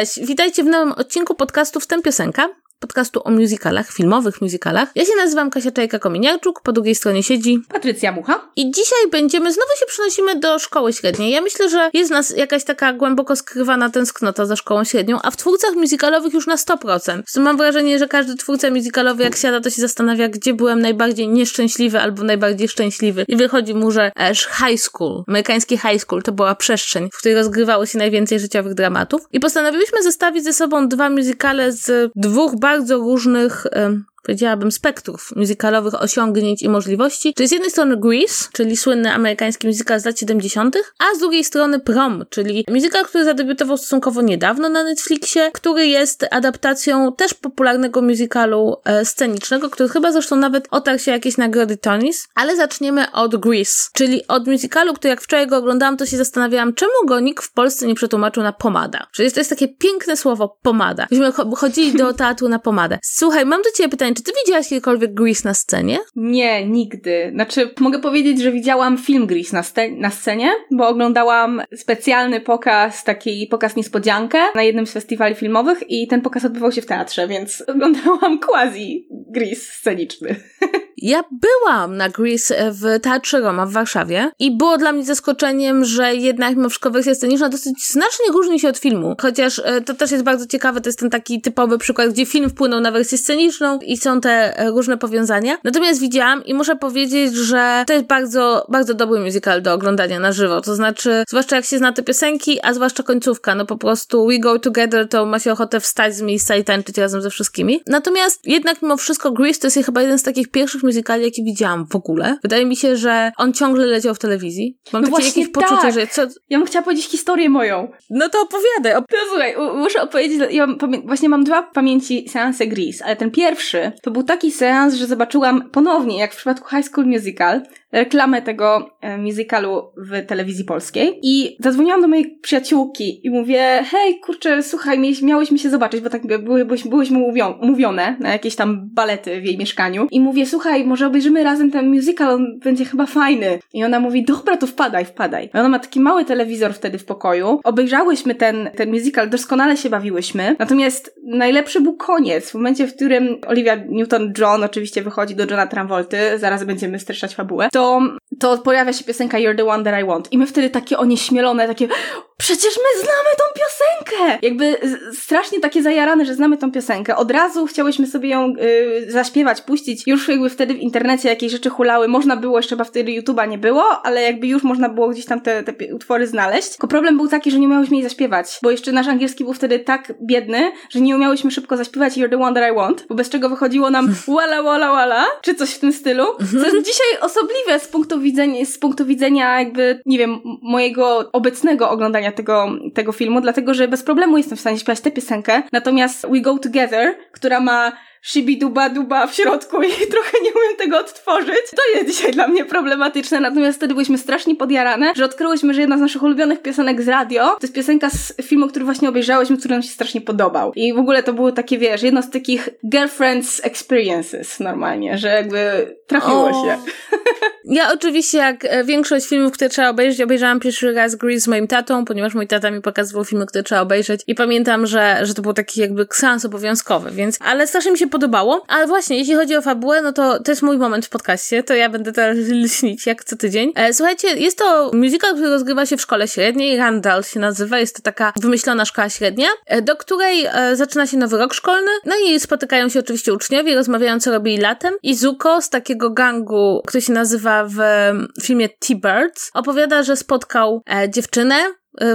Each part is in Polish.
Cześć, witajcie w nowym odcinku podcastu Wstęp Piosenka podcastu o musicalach, filmowych musicalach. Ja się nazywam Kasia Czajka-Kominiarczuk, po drugiej stronie siedzi Patrycja Mucha. I dzisiaj będziemy, znowu się przenosimy do szkoły średniej. Ja myślę, że jest nas jakaś taka głęboko skrywana tęsknota za szkołą średnią, a w twórcach musicalowych już na 100%. Mam wrażenie, że każdy twórca musicalowy jak siada, to się zastanawia, gdzie byłem najbardziej nieszczęśliwy albo najbardziej szczęśliwy. I wychodzi mu, że esz, high school, amerykański high school, to była przestrzeń, w której rozgrywało się najwięcej życiowych dramatów. I postanowiliśmy zestawić ze sobą dwa musicale z dwóch bardzo różnych powiedziałabym, spektrów muzykalowych osiągnięć i możliwości. Czyli z jednej strony Grease, czyli słynny amerykański musical z lat 70., a z drugiej strony Prom, czyli musical, który zadebiutował stosunkowo niedawno na Netflixie, który jest adaptacją też popularnego musicalu e, scenicznego, który chyba zresztą nawet otarł się jakieś nagrody Tonys. Ale zaczniemy od Grease, czyli od musicalu, który jak wczoraj go oglądałam, to się zastanawiałam, czemu go nikt w Polsce nie przetłumaczył na pomada. Czyli to jest takie piękne słowo pomada. Myśmy chodzili do teatru na pomadę. Słuchaj, mam do ciebie pytanie, czy ty widziałaś kiedykolwiek Grease na scenie? Nie, nigdy. Znaczy, mogę powiedzieć, że widziałam film Grease na, na scenie, bo oglądałam specjalny pokaz, taki pokaz niespodziankę na jednym z festiwali filmowych i ten pokaz odbywał się w teatrze, więc oglądałam quasi Grease sceniczny. Ja byłam na Grease w Teatrze Roma w Warszawie i było dla mnie zaskoczeniem, że jednak mimo wszystko wersja sceniczna dosyć znacznie różni się od filmu. Chociaż e, to też jest bardzo ciekawe, to jest ten taki typowy przykład, gdzie film wpłynął na wersję sceniczną i są te e, różne powiązania. Natomiast widziałam i muszę powiedzieć, że to jest bardzo, bardzo dobry musical do oglądania na żywo. To znaczy, zwłaszcza jak się zna te piosenki, a zwłaszcza końcówka, no po prostu We Go Together, to ma się ochotę wstać z miejsca i tańczyć razem ze wszystkimi. Natomiast jednak mimo wszystko Grease to jest chyba jeden z takich pierwszych muzykali, jaki widziałam w ogóle. Wydaje mi się, że on ciągle leciał w telewizji. Mam no takie jakieś tak. poczucie, że co... Ja bym chciała powiedzieć historię moją. No to opowiadaj. Op- no słuchaj, muszę opowiedzieć, ja właśnie mam dwa pamięci seanse Grease, ale ten pierwszy to był taki seans, że zobaczyłam ponownie, jak w przypadku High School Musical, reklamę tego e, musicalu w telewizji polskiej i zadzwoniłam do mojej przyjaciółki i mówię, hej, kurczę, słuchaj, miałyśmy się zobaczyć, bo tak byłyśmy, byłyśmy umówione na jakieś tam balety w jej mieszkaniu i mówię, słuchaj, może obejrzymy razem ten musical, on będzie chyba fajny. I ona mówi, dobra, to wpadaj, wpadaj. I ona ma taki mały telewizor wtedy w pokoju. Obejrzałyśmy ten, ten musical, doskonale się bawiłyśmy. Natomiast najlepszy był koniec, w momencie, w którym Olivia Newton-John oczywiście wychodzi do Johna Travolty, zaraz będziemy streszczać fabułę, to, to pojawia się piosenka You're the one that I want. I my wtedy takie onieśmielone, takie przecież my znamy tą piosenkę! Jakby strasznie takie zajarane, że znamy tą piosenkę. Od razu chciałyśmy sobie ją y, zaśpiewać, puścić. Już jakby wtedy w internecie jakieś rzeczy hulały. Można było, jeszcze chyba wtedy YouTube'a nie było, ale jakby już można było gdzieś tam te, te utwory znaleźć. Tylko problem był taki, że nie umiałyśmy jej zaśpiewać, bo jeszcze nasz angielski był wtedy tak biedny, że nie umiałyśmy szybko zaśpiewać You're the one that I want, bo bez czego wychodziło nam wala wala wala, czy coś w tym stylu. Co jest dzisiaj osobliwe z punktu widzenia, z punktu widzenia jakby, nie wiem, mojego obecnego oglądania tego, tego filmu, dlatego że bez problemu jestem w stanie śpiewać tę piosenkę. Natomiast We Go Together, która ma shibiduba duba w środku i trochę nie umiem tego odtworzyć. To jest dzisiaj dla mnie problematyczne, natomiast wtedy byliśmy strasznie podjarane, że odkryłyśmy, że jedna z naszych ulubionych piosenek z radio to jest piosenka z filmu, który właśnie obejrzałyśmy, który nam się strasznie podobał. I w ogóle to było takie, wiesz, jedno z takich girlfriends experiences normalnie, że jakby trafiło się. Ja oczywiście, jak e, większość filmów, które trzeba obejrzeć, obejrzałam pierwszy raz Grease z moim tatą, ponieważ mój tata mi pokazywał filmy, które trzeba obejrzeć i pamiętam, że, że to był taki jakby seans obowiązkowy, więc, ale strasznie mi się podobało. Ale właśnie, jeśli chodzi o fabułę, no to to jest mój moment w podcaście, to ja będę teraz lśnić jak co tydzień. E, słuchajcie, jest to musical, który rozgrywa się w szkole średniej, Randall się nazywa, jest to taka wymyślona szkoła średnia, e, do której e, zaczyna się nowy rok szkolny, no i spotykają się oczywiście uczniowie, rozmawiają co robili latem i Zuko z takiego gangu, który się nazywa w filmie T-Birds, opowiada, że spotkał dziewczynę,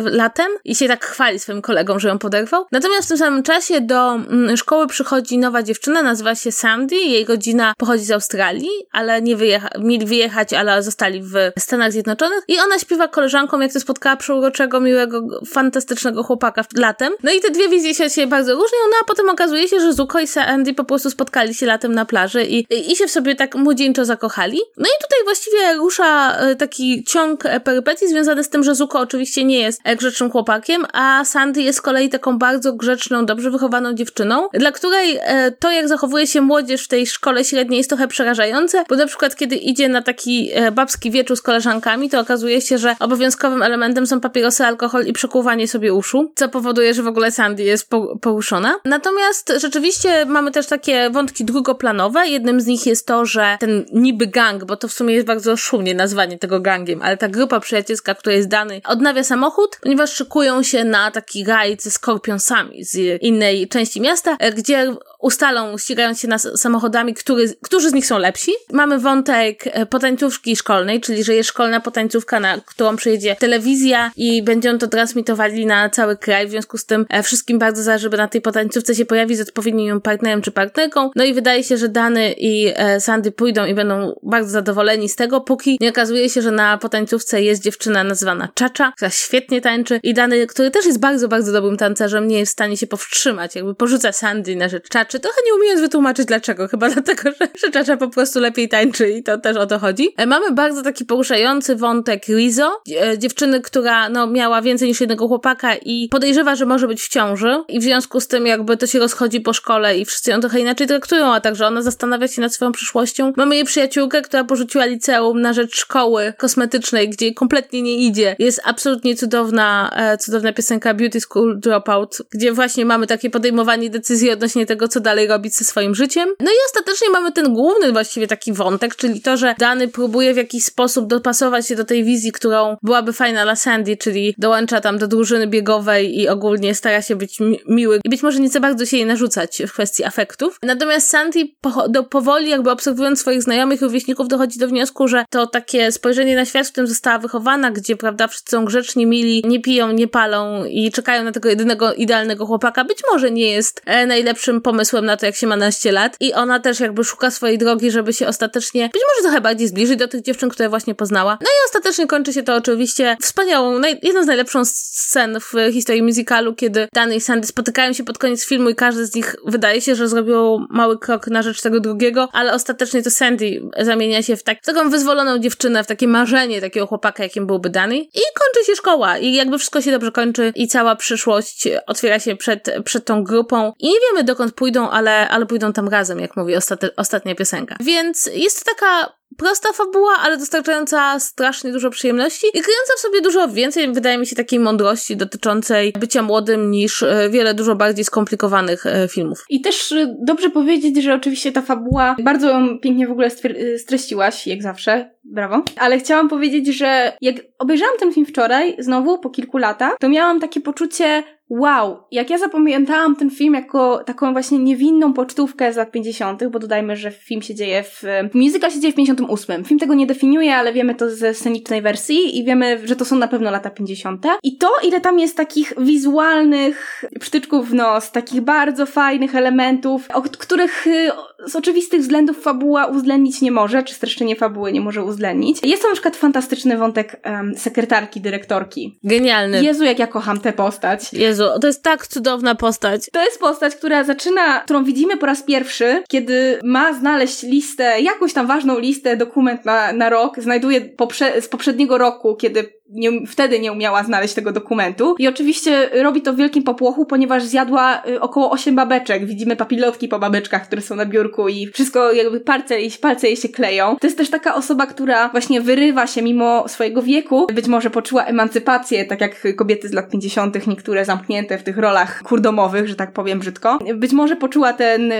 latem i się tak chwali swoim kolegom, że ją poderwał. Natomiast w tym samym czasie do mm, szkoły przychodzi nowa dziewczyna, nazywa się Sandy. Jej rodzina pochodzi z Australii, ale nie wyjecha mieli wyjechać, ale zostali w Stanach Zjednoczonych. I ona śpiewa koleżankom, jak to spotkała przeuroczego, miłego, fantastycznego chłopaka latem. No i te dwie wizje się, się bardzo różnią, no a potem okazuje się, że Zuko i Sandy po prostu spotkali się latem na plaży i, i, się w sobie tak młodzieńczo zakochali. No i tutaj właściwie rusza e, taki ciąg e, perypetii związany z tym, że Zuko oczywiście nie jest jest grzecznym chłopakiem, a Sandy jest z kolei taką bardzo grzeczną, dobrze wychowaną dziewczyną, dla której to, jak zachowuje się młodzież w tej szkole średniej jest trochę przerażające, bo na przykład kiedy idzie na taki babski wieczór z koleżankami, to okazuje się, że obowiązkowym elementem są papierosy, alkohol i przekłuwanie sobie uszu, co powoduje, że w ogóle Sandy jest poruszona. Natomiast rzeczywiście mamy też takie wątki drugoplanowe. Jednym z nich jest to, że ten niby gang, bo to w sumie jest bardzo szumnie nazwanie tego gangiem, ale ta grupa przyjacielska, która jest dany, odnawia samochód, ponieważ szykują się na taki rajd ze skorpionsami z innej części miasta, gdzie ustalą, ścigając się na samochodami, który, którzy z nich są lepsi. Mamy wątek e, potańcówki szkolnej, czyli że jest szkolna potańcówka, na którą przyjedzie telewizja i będą to transmitowali na cały kraj. W związku z tym e, wszystkim bardzo zależy, żeby na tej potańcówce się pojawić z odpowiednim partnerem czy partnerką. No i wydaje się, że Dany i e, Sandy pójdą i będą bardzo zadowoleni z tego, póki nie okazuje się, że na potańcówce jest dziewczyna nazywana Czacza, która świetnie tańczy i Dany, który też jest bardzo, bardzo dobrym tancerzem, nie jest w stanie się powstrzymać, jakby porzuca Sandy na rzecz Czaczy. Trochę nie umiejąc wytłumaczyć dlaczego, chyba dlatego, że, że Czacza po prostu lepiej tańczy i to też o to chodzi. E, mamy bardzo taki poruszający wątek Rizo, dziewczyny, która no, miała więcej niż jednego chłopaka i podejrzewa, że może być w ciąży i w związku z tym jakby to się rozchodzi po szkole i wszyscy ją trochę inaczej traktują, a także ona zastanawia się nad swoją przyszłością. Mamy jej przyjaciółkę, która porzuciła liceum na rzecz szkoły kosmetycznej, gdzie kompletnie nie idzie. Jest absolutnie cudowna, e, cudowna piosenka Beauty School Dropout, gdzie właśnie mamy takie podejmowanie decyzji odnośnie tego, co dalej robić ze swoim życiem. No i ostatecznie mamy ten główny właściwie taki wątek, czyli to, że Dany próbuje w jakiś sposób dopasować się do tej wizji, którą byłaby fajna dla Sandy, czyli dołącza tam do drużyny biegowej i ogólnie stara się być mi miły i być może nie za bardzo się jej narzucać w kwestii afektów. Natomiast Sandy po do, powoli jakby obserwując swoich znajomych i rówieśników dochodzi do wniosku, że to takie spojrzenie na świat, w którym została wychowana, gdzie prawda wszyscy są grzeczni, mili, nie piją, nie palą i czekają na tego jedynego idealnego chłopaka, być może nie jest e, najlepszym pomysłem na to, jak się ma naście lat. I ona też jakby szuka swojej drogi, żeby się ostatecznie być może trochę bardziej zbliżyć do tych dziewczyn, które właśnie poznała. No i ostatecznie kończy się to oczywiście wspaniałą, naj, jedną z najlepszych scen w historii musicalu, kiedy Danny i Sandy spotykają się pod koniec filmu i każdy z nich wydaje się, że zrobił mały krok na rzecz tego drugiego, ale ostatecznie to Sandy zamienia się w, tak, w taką wyzwoloną dziewczynę, w takie marzenie takiego chłopaka, jakim byłby Danny. I kończy się szkoła i jakby wszystko się dobrze kończy i cała przyszłość otwiera się przed, przed tą grupą i nie wiemy dokąd pójdą, ale, ale pójdą tam razem, jak mówi ostatnia piosenka. Więc jest to taka prosta fabuła, ale dostarczająca strasznie dużo przyjemności i kryjąca w sobie dużo więcej, wydaje mi się, takiej mądrości dotyczącej bycia młodym niż e, wiele dużo bardziej skomplikowanych e, filmów. I też e, dobrze powiedzieć, że oczywiście ta fabuła bardzo ją pięknie w ogóle streściłaś, jak zawsze. Brawo. Ale chciałam powiedzieć, że jak obejrzałam ten film wczoraj, znowu po kilku latach, to miałam takie poczucie, wow, jak ja zapamiętałam ten film jako taką właśnie niewinną pocztówkę z lat 50., bo dodajmy, że film się dzieje w. Musical się dzieje w 58. Film tego nie definiuje, ale wiemy to ze scenicznej wersji i wiemy, że to są na pewno lata 50. I to, ile tam jest takich wizualnych przytyczków w nos, takich bardzo fajnych elementów, o których y, z oczywistych względów fabuła uwzględnić nie może, czy streszczenie fabuły nie może uwzględnić. Jest to na przykład fantastyczny wątek um, sekretarki, dyrektorki. Genialny. Jezu, jak ja kocham tę postać. Jezu, to jest tak cudowna postać. To jest postać, która zaczyna, którą widzimy po raz pierwszy, kiedy ma znaleźć listę, jakąś tam ważną listę, dokument na, na rok, znajduje poprze z poprzedniego roku, kiedy nie, wtedy nie umiała znaleźć tego dokumentu. I oczywiście robi to w wielkim popłochu, ponieważ zjadła y, około 8 babeczek. Widzimy papilotki po babeczkach, które są na biurku i wszystko jakby palce, palce jej się kleją. To jest też taka osoba, która właśnie wyrywa się mimo swojego wieku. Być może poczuła emancypację, tak jak kobiety z lat 50., niektóre zamknięte w tych rolach kurdomowych, że tak powiem brzydko. Być może poczuła ten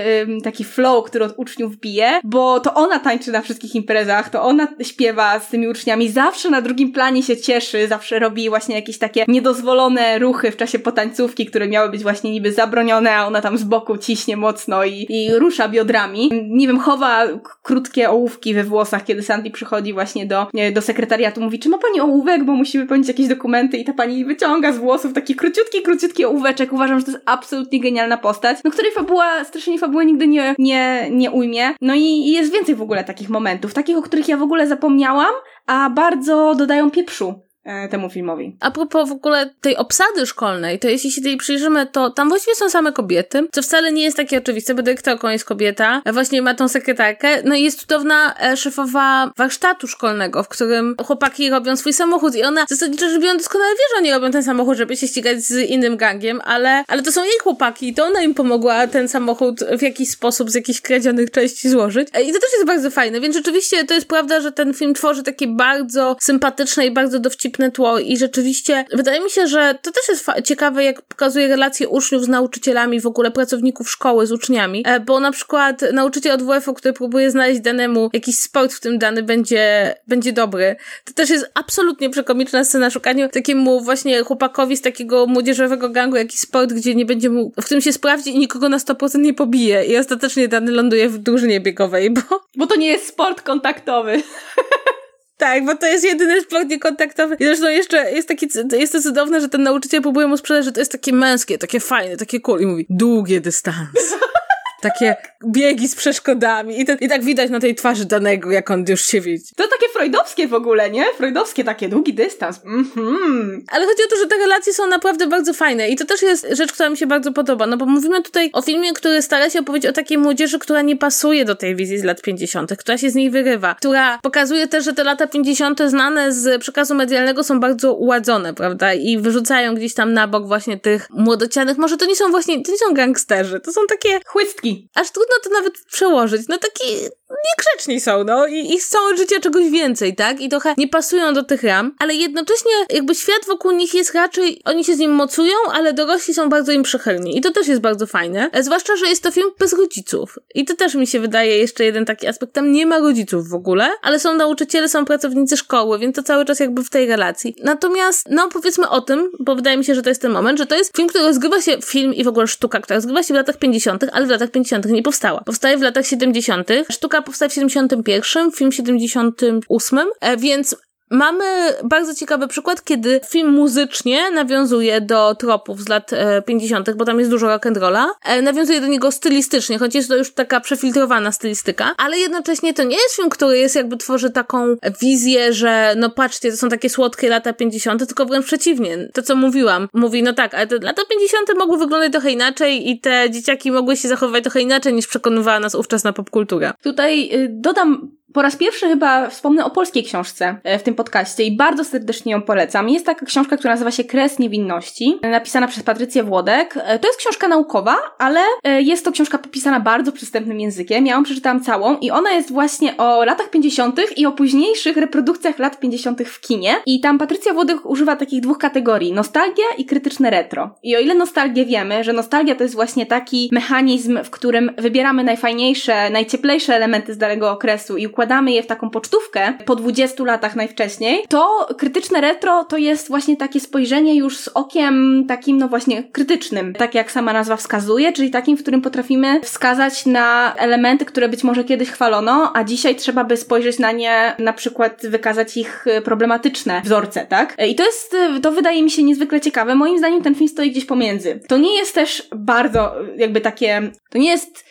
taki flow, który od uczniów bije, bo to ona tańczy na wszystkich imprezach, to ona śpiewa z tymi uczniami. Zawsze na drugim planie się cieszy cieszy, zawsze robi właśnie jakieś takie niedozwolone ruchy w czasie potańcówki, które miały być właśnie niby zabronione, a ona tam z boku ciśnie mocno i, i rusza biodrami. Nie wiem, chowa krótkie ołówki we włosach, kiedy Sandy przychodzi właśnie do, do sekretariatu, mówi, czy ma pani ołówek, bo musimy wypełnić jakieś dokumenty i ta pani wyciąga z włosów taki króciutki, króciutki ołóweczek. Uważam, że to jest absolutnie genialna postać, no której fabuła, strasznie fabuły nigdy nie, nie, nie ujmie. No i, i jest więcej w ogóle takich momentów, takich, o których ja w ogóle zapomniałam, a bardzo dodają pieprzu temu filmowi. A propos w ogóle tej obsady szkolnej, to jeśli się tej przyjrzymy, to tam właściwie są same kobiety, co wcale nie jest takie oczywiste, bo dyrektorką jest kobieta, właśnie ma tą sekretarkę, no i jest cudowna e, szefowa warsztatu szkolnego, w którym chłopaki robią swój samochód i ona zasadniczo rzecz biorąc doskonale wie, że oni robią ten samochód, żeby się ścigać z innym gangiem, ale, ale to są jej chłopaki i to ona im pomogła ten samochód w jakiś sposób z jakichś kradzionych części złożyć. E, I to też jest bardzo fajne, więc rzeczywiście to jest prawda, że ten film tworzy takie bardzo sympatyczne i bardzo dowcipne tło i rzeczywiście wydaje mi się, że to też jest ciekawe, jak pokazuje relacje uczniów z nauczycielami, w ogóle pracowników szkoły z uczniami, e, bo na przykład nauczyciel od WF-u, który próbuje znaleźć danemu jakiś sport, w którym dany będzie, będzie dobry, to też jest absolutnie przekomiczna scena szukania takiemu właśnie chłopakowi z takiego młodzieżowego gangu jakiś sport, gdzie nie będzie mu, w którym się sprawdzi i nikogo na 100% nie pobije i ostatecznie dany ląduje w drużynie biegowej, bo... Bo to nie jest sport kontaktowy. Tak, bo to jest jedyny sport niekontaktowy. I zresztą jeszcze jest taki, jest to cudowne, że ten nauczyciel próbuje mu sprzedać, że to jest takie męskie, takie fajne, takie cool. I mówi, długie dystanse takie biegi z przeszkodami i, i tak widać na tej twarzy danego, jak on już się widzi. To takie freudowskie w ogóle, nie? Freudowskie takie, długi dystans. Mhm. Ale chodzi o to, że te relacje są naprawdę bardzo fajne i to też jest rzecz, która mi się bardzo podoba, no bo mówimy tutaj o filmie, który stara się opowiedzieć o takiej młodzieży, która nie pasuje do tej wizji z lat 50., która się z niej wyrywa, która pokazuje też, że te lata 50. znane z przekazu medialnego są bardzo uładzone, prawda? I wyrzucają gdzieś tam na bok właśnie tych młodocianych, może to nie są właśnie, to nie są gangsterzy, to są takie chłystki Aż trudno to nawet przełożyć. No taki niegrzeczni są, no i ich całe życie czegoś więcej, tak? I trochę nie pasują do tych ram, ale jednocześnie jakby świat wokół nich jest raczej, oni się z nim mocują, ale dorośli są bardzo im przychylni. I to też jest bardzo fajne. E, zwłaszcza, że jest to film bez rodziców. I to też mi się wydaje jeszcze jeden taki aspekt. Tam nie ma rodziców w ogóle, ale są nauczyciele, są pracownicy szkoły, więc to cały czas jakby w tej relacji. Natomiast, no powiedzmy o tym, bo wydaje mi się, że to jest ten moment, że to jest film, który rozgrywa się, film i w ogóle sztuka, która rozgrywa się w latach 50., ale w latach 50. nie powstała. Powstaje w latach 70. Sztuka powstaje w 71, film w 78, e, więc Mamy bardzo ciekawy przykład, kiedy film muzycznie nawiązuje do tropów z lat e, 50., bo tam jest dużo rock'n'rolla. E, nawiązuje do niego stylistycznie, choć jest to już taka przefiltrowana stylistyka, ale jednocześnie to nie jest film, który jest jakby tworzy taką wizję, że no patrzcie, to są takie słodkie lata 50., tylko wręcz przeciwnie. To, co mówiłam. Mówi, no tak, ale te lata 50. mogły wyglądać trochę inaczej i te dzieciaki mogły się zachowywać trochę inaczej niż przekonywała nas ówczesna popkultura. Tutaj y, dodam po raz pierwszy chyba wspomnę o polskiej książce e, w tym podcaście i bardzo serdecznie ją polecam. Jest taka książka, która nazywa się Kres Niewinności, napisana przez Patrycję Włodek. E, to jest książka naukowa, ale e, jest to książka popisana bardzo przystępnym językiem. Ja ją przeczytałam całą i ona jest właśnie o latach 50. i o późniejszych reprodukcjach lat 50. w kinie. I tam Patrycja Włodek używa takich dwóch kategorii: nostalgia i krytyczne retro. I o ile nostalgię wiemy, że nostalgia to jest właśnie taki mechanizm, w którym wybieramy najfajniejsze, najcieplejsze elementy z danego okresu i układamy wkładamy je w taką pocztówkę po 20 latach najwcześniej, to krytyczne retro to jest właśnie takie spojrzenie już z okiem takim, no właśnie, krytycznym, tak jak sama nazwa wskazuje, czyli takim, w którym potrafimy wskazać na elementy, które być może kiedyś chwalono, a dzisiaj trzeba by spojrzeć na nie, na przykład wykazać ich problematyczne wzorce, tak? I to jest, to wydaje mi się niezwykle ciekawe. Moim zdaniem ten film stoi gdzieś pomiędzy. To nie jest też bardzo jakby takie, to nie jest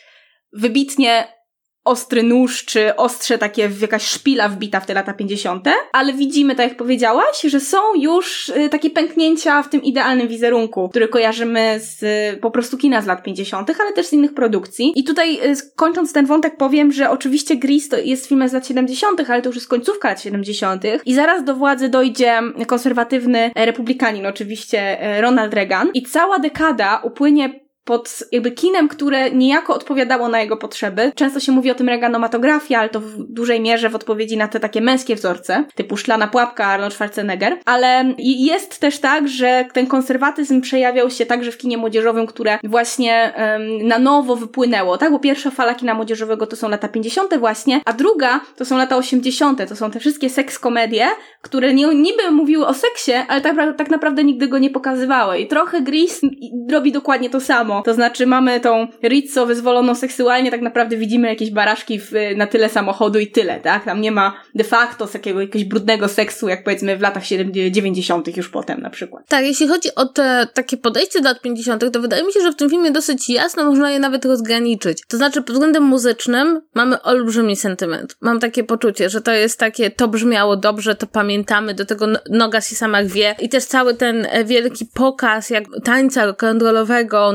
wybitnie ostry nóż, czy ostrze takie, jakaś szpila wbita w te lata 50., ale widzimy, tak jak powiedziałaś, że są już y, takie pęknięcia w tym idealnym wizerunku, który kojarzymy z po prostu kina z lat 50., ale też z innych produkcji. I tutaj y, kończąc ten wątek powiem, że oczywiście Grease to jest film z lat 70., ale to już jest końcówka lat 70. i zaraz do władzy dojdzie konserwatywny republikanin, oczywiście y, Ronald Reagan i cała dekada upłynie pod jakby kinem, które niejako odpowiadało na jego potrzeby. Często się mówi o tym reganomatografia, ale to w dużej mierze w odpowiedzi na te takie męskie wzorce, typu Szklana Pułapka, Arnold Schwarzenegger. Ale jest też tak, że ten konserwatyzm przejawiał się także w kinie młodzieżowym, które właśnie na nowo wypłynęło, tak? Bo pierwsza fala kina młodzieżowego to są lata 50. właśnie, a druga to są lata 80. To są te wszystkie seks komedie, które nie, niby mówiły o seksie, ale tak, tak naprawdę nigdy go nie pokazywały. I trochę Grease robi dokładnie to samo samo. To znaczy mamy tą Rizzo wyzwoloną seksualnie, tak naprawdę widzimy jakieś baraszki w, na tyle samochodu i tyle, tak? Tam nie ma de facto takiego jakiegoś brudnego seksu, jak powiedzmy w latach 70, 90 już potem na przykład. Tak, jeśli chodzi o te takie podejście do lat 50., to wydaje mi się, że w tym filmie dosyć jasno można je nawet rozgraniczyć. To znaczy pod względem muzycznym mamy olbrzymi sentyment. Mam takie poczucie, że to jest takie, to brzmiało dobrze, to pamiętamy, do tego noga się sama wie i też cały ten e, wielki pokaz jak tańca rock'n'rollowego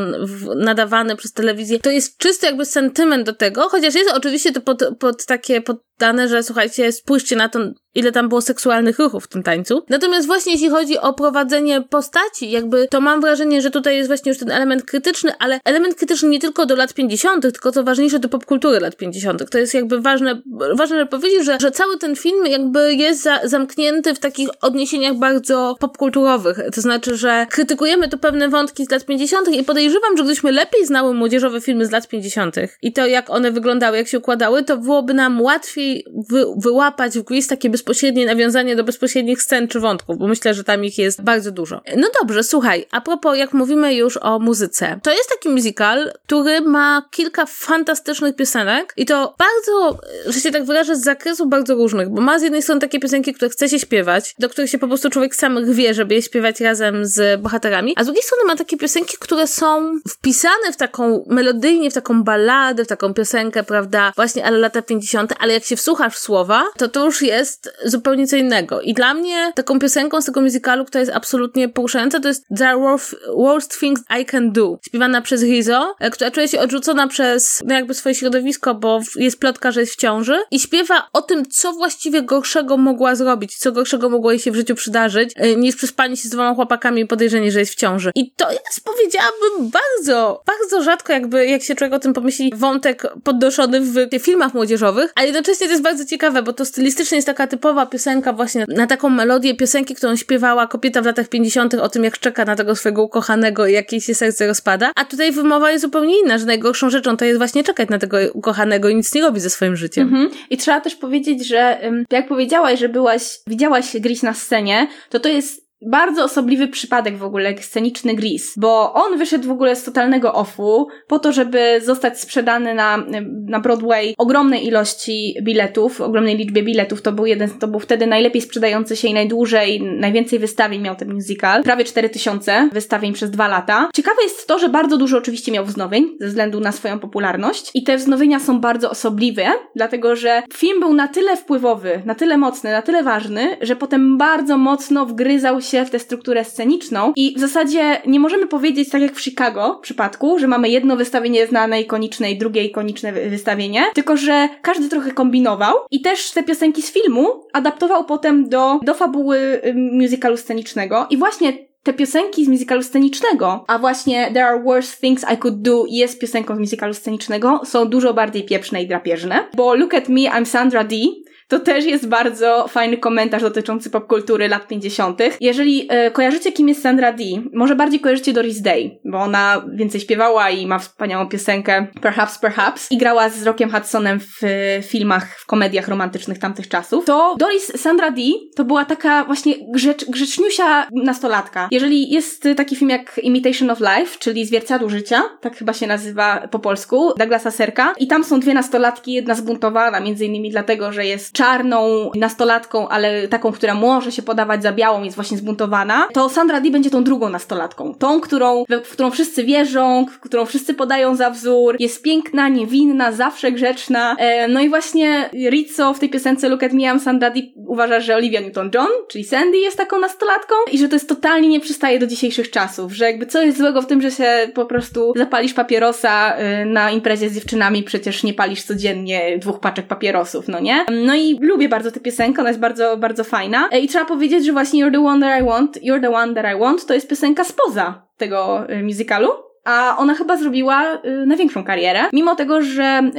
nadawany przez telewizję, to jest czysty jakby sentyment do tego, chociaż jest oczywiście to pod, pod takie, pod dane, że słuchajcie, spójrzcie na to, ile tam było seksualnych ruchów w tym tańcu. Natomiast właśnie jeśli chodzi o prowadzenie postaci, jakby to mam wrażenie, że tutaj jest właśnie już ten element krytyczny, ale element krytyczny nie tylko do lat 50., tylko co ważniejsze do popkultury lat 50. To jest jakby ważne, ważne żeby powiedzieć, że, że cały ten film jakby jest za, zamknięty w takich odniesieniach bardzo popkulturowych. To znaczy, że krytykujemy tu pewne wątki z lat 50. i podejrzewam, że gdybyśmy lepiej znały młodzieżowe filmy z lat 50. i to jak one wyglądały, jak się układały, to byłoby nam łatwiej wy, wyłapać w Grease takie bezpośrednie nawiązanie do bezpośrednich scen czy wątków, bo myślę, że tam ich jest bardzo dużo. No dobrze, słuchaj, a propos, jak mówimy już o muzyce, to jest taki musical, który ma kilka fantastycznych piosenek i to bardzo, że się tak wyrażę, z zakresu bardzo różnych, bo ma z jednej strony takie piosenki, które chce się śpiewać, do których się po prostu człowiek sam wie, żeby je śpiewać razem z bohaterami, a z drugiej strony ma takie piosenki, które są wpisane w taką melodyjnie, w taką balladę, w taką piosenkę, prawda, właśnie ale lata 50., ale jak się wsłuchasz w słowa, to to już jest zupełnie co innego. I dla mnie taką piosenką z tego musicalu, która jest absolutnie poruszająca, to jest The Worst Things I Can Do, śpiewana przez Rizzo, e, która czuje się odrzucona przez no jakby swoje środowisko, bo jest plotka, że jest w ciąży i śpiewa o tym, co właściwie gorszego mogła zrobić, co gorszego mogło jej się w życiu przydarzyć, e, niż przespanie się z dwoma chłopakami i podejrzenie, że jest w ciąży. I to jest, powiedziałabym, bardzo, bardzo rzadko jakby, jak się człowiek o tym pomyśli, wątek podnoszony w filmach młodzieżowych, a jednocześnie to jest bardzo ciekawe, bo to stylistycznie jest taka typowa piosenka właśnie na taką melodię piosenki, którą śpiewała kobieta w latach 50. o tym, jak czeka na tego swojego ukochanego i jak jej się serce rozpada. A tutaj wymowa jest zupełnie inna, że najgorszą rzeczą to jest właśnie czekać na tego ukochanego i nic nie robić ze swoim życiem. Mhm. I trzeba też powiedzieć, że jak powiedziałaś, że byłaś, widziałaś Gris na scenie, to to jest bardzo osobliwy przypadek w ogóle, sceniczny Gris, bo on wyszedł w ogóle z totalnego offu po to, żeby zostać sprzedany na, na Broadway ogromnej ilości biletów, ogromnej liczbie biletów. To był jeden, to był wtedy najlepiej sprzedający się i najdłużej, najwięcej wystawień miał ten musical. Prawie 4000 wystawień przez dwa lata. Ciekawe jest to, że bardzo dużo oczywiście miał wznowień ze względu na swoją popularność i te wznowienia są bardzo osobliwe, dlatego że film był na tyle wpływowy, na tyle mocny, na tyle ważny, że potem bardzo mocno wgryzał się się w tę strukturę sceniczną i w zasadzie nie możemy powiedzieć tak jak w Chicago w przypadku, że mamy jedno wystawienie znane, ikoniczne i drugie ikoniczne wystawienie, tylko że każdy trochę kombinował i też te piosenki z filmu adaptował potem do, do fabuły musicalu scenicznego. I właśnie te piosenki z musicalu scenicznego, a właśnie There Are Worse Things I Could Do jest piosenką z musicalu scenicznego, są dużo bardziej pieprzne i drapieżne, bo Look at Me, I'm Sandra Dee to też jest bardzo fajny komentarz dotyczący popkultury lat 50. Jeżeli e, kojarzycie, kim jest Sandra Dee, może bardziej kojarzycie Doris Day, bo ona więcej śpiewała i ma wspaniałą piosenkę Perhaps, Perhaps i grała z Rockiem Hudsonem w e, filmach, w komediach romantycznych tamtych czasów, to Doris Sandra Dee to była taka właśnie grzecz, grzeczniusia nastolatka. Jeżeli jest taki film jak Imitation of Life, czyli Zwierciadło Życia, tak chyba się nazywa po polsku, Douglasa Serka i tam są dwie nastolatki, jedna zbuntowana między innymi dlatego, że jest czarną nastolatką, ale taką, która może się podawać za białą, jest właśnie zbuntowana, to Sandra Dee będzie tą drugą nastolatką. Tą, którą, w którą wszyscy wierzą, którą wszyscy podają za wzór, jest piękna, niewinna, zawsze grzeczna. E, no i właśnie Rizzo w tej piosence Look at Me, I'm Sandra Dee uważa, że Olivia Newton-John, czyli Sandy jest taką nastolatką i że to jest totalnie nie przystaje do dzisiejszych czasów, że jakby co jest złego w tym, że się po prostu zapalisz papierosa y, na imprezie z dziewczynami, przecież nie palisz codziennie dwóch paczek papierosów, no nie? No i lubię bardzo tę piosenkę, ona jest bardzo, bardzo fajna. E, I trzeba powiedzieć, że właśnie You're the One That I Want, You're the One That I Want to jest piosenka spoza tego y, musicalu a ona chyba zrobiła y, największą karierę, mimo tego, że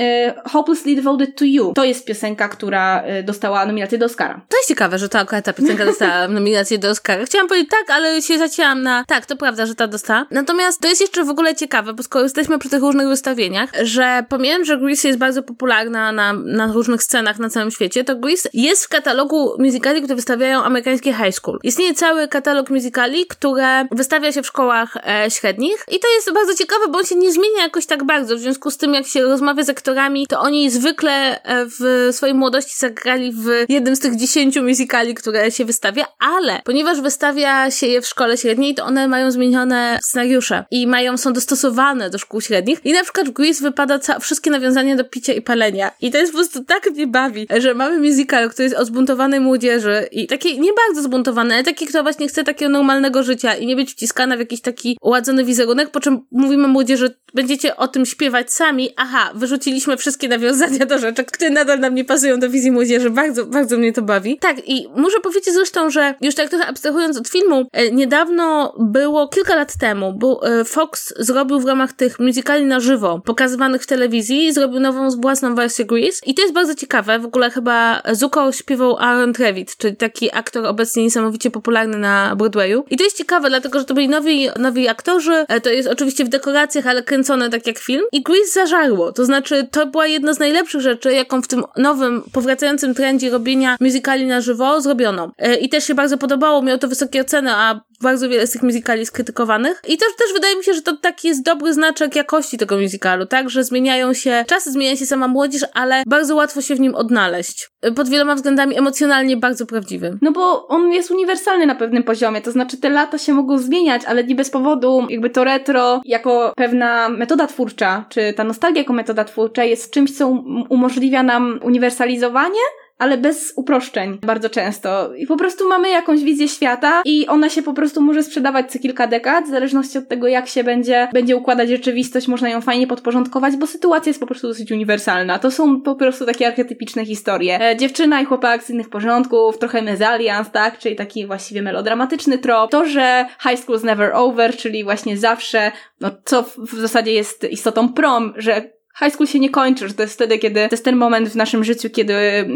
y, Hopelessly Devoted to You to jest piosenka, która y, dostała nominację do Oscara. To jest ciekawe, że ta, ta piosenka dostała nominację do Oscara. Chciałam powiedzieć tak, ale się zacięłam na tak, to prawda, że ta dostała. Natomiast to jest jeszcze w ogóle ciekawe, bo skoro jesteśmy przy tych różnych wystawieniach, że pomijam, że Grease jest bardzo popularna na, na różnych scenach na całym świecie, to Grease jest w katalogu musicali, które wystawiają amerykańskie high school. Istnieje cały katalog musicali, które wystawia się w szkołach e, średnich i to jest bardzo ciekawe, bo on się nie zmienia jakoś tak bardzo. W związku z tym, jak się rozmawia z aktorami, to oni zwykle e, w swojej młodości zagrali w jednym z tych dziesięciu musicali, które się wystawia, ale ponieważ wystawia się je w szkole średniej, to one mają zmienione scenariusze i mają, są dostosowane do szkół średnich. I na przykład w Grease wypada ca- wszystkie nawiązania do picia i palenia. I to jest po prostu tak mnie bawi, że mamy musical, który jest o zbuntowanej młodzieży i takiej nie bardzo zbuntowanej, ale takiej, która właśnie chce takiego normalnego życia i nie być wciskana w jakiś taki ładzony wizerunek, po czym mówimy młodzieży, będziecie o tym śpiewać sami, aha, wyrzuciliśmy wszystkie nawiązania do rzeczy, które nadal nam nie pasują do wizji młodzieży, bardzo, bardzo mnie to bawi. Tak, i muszę powiedzieć zresztą, że już tak trochę abstrahując od filmu, e, niedawno było, kilka lat temu, był, e, Fox zrobił w ramach tych musicali na żywo, pokazywanych w telewizji, zrobił nową własną wersję Grease. I to jest bardzo ciekawe, w ogóle chyba Zuko śpiewał Aaron Trevitt, czyli taki aktor obecnie niesamowicie popularny na Broadwayu. I to jest ciekawe, dlatego, że to byli nowi, nowi aktorzy, e, to jest oczywiście w dekoracjach, ale kręcone tak jak film i Grease zażarło, to znaczy to była jedna z najlepszych rzeczy, jaką w tym nowym, powracającym trendzie robienia musicali na żywo zrobiono. E, I też się bardzo podobało, miał to wysokie oceny, a bardzo wiele z tych musicali skrytykowanych. I też, też wydaje mi się, że to taki jest dobry znaczek jakości tego musicalu, tak? Że zmieniają się, czasy zmienia się sama młodzież, ale bardzo łatwo się w nim odnaleźć. Pod wieloma względami emocjonalnie bardzo prawdziwy. No bo on jest uniwersalny na pewnym poziomie, to znaczy te lata się mogą zmieniać, ale nie bez powodu jakby to retro jako pewna metoda twórcza, czy ta nostalgia jako metoda twórcza jest czymś, co umożliwia nam uniwersalizowanie, ale bez uproszczeń bardzo często. I po prostu mamy jakąś wizję świata i ona się po prostu może sprzedawać co kilka dekad, w zależności od tego, jak się będzie, będzie układać rzeczywistość, można ją fajnie podporządkować, bo sytuacja jest po prostu dosyć uniwersalna. To są po prostu takie archetypiczne historie. E, dziewczyna i chłopak z innych porządków, trochę mezalians, tak? Czyli taki właściwie melodramatyczny trop. To, że high school's never over, czyli właśnie zawsze, no co w zasadzie jest istotą prom, że high school się nie kończy, że to jest wtedy, kiedy to jest ten moment w naszym życiu, kiedy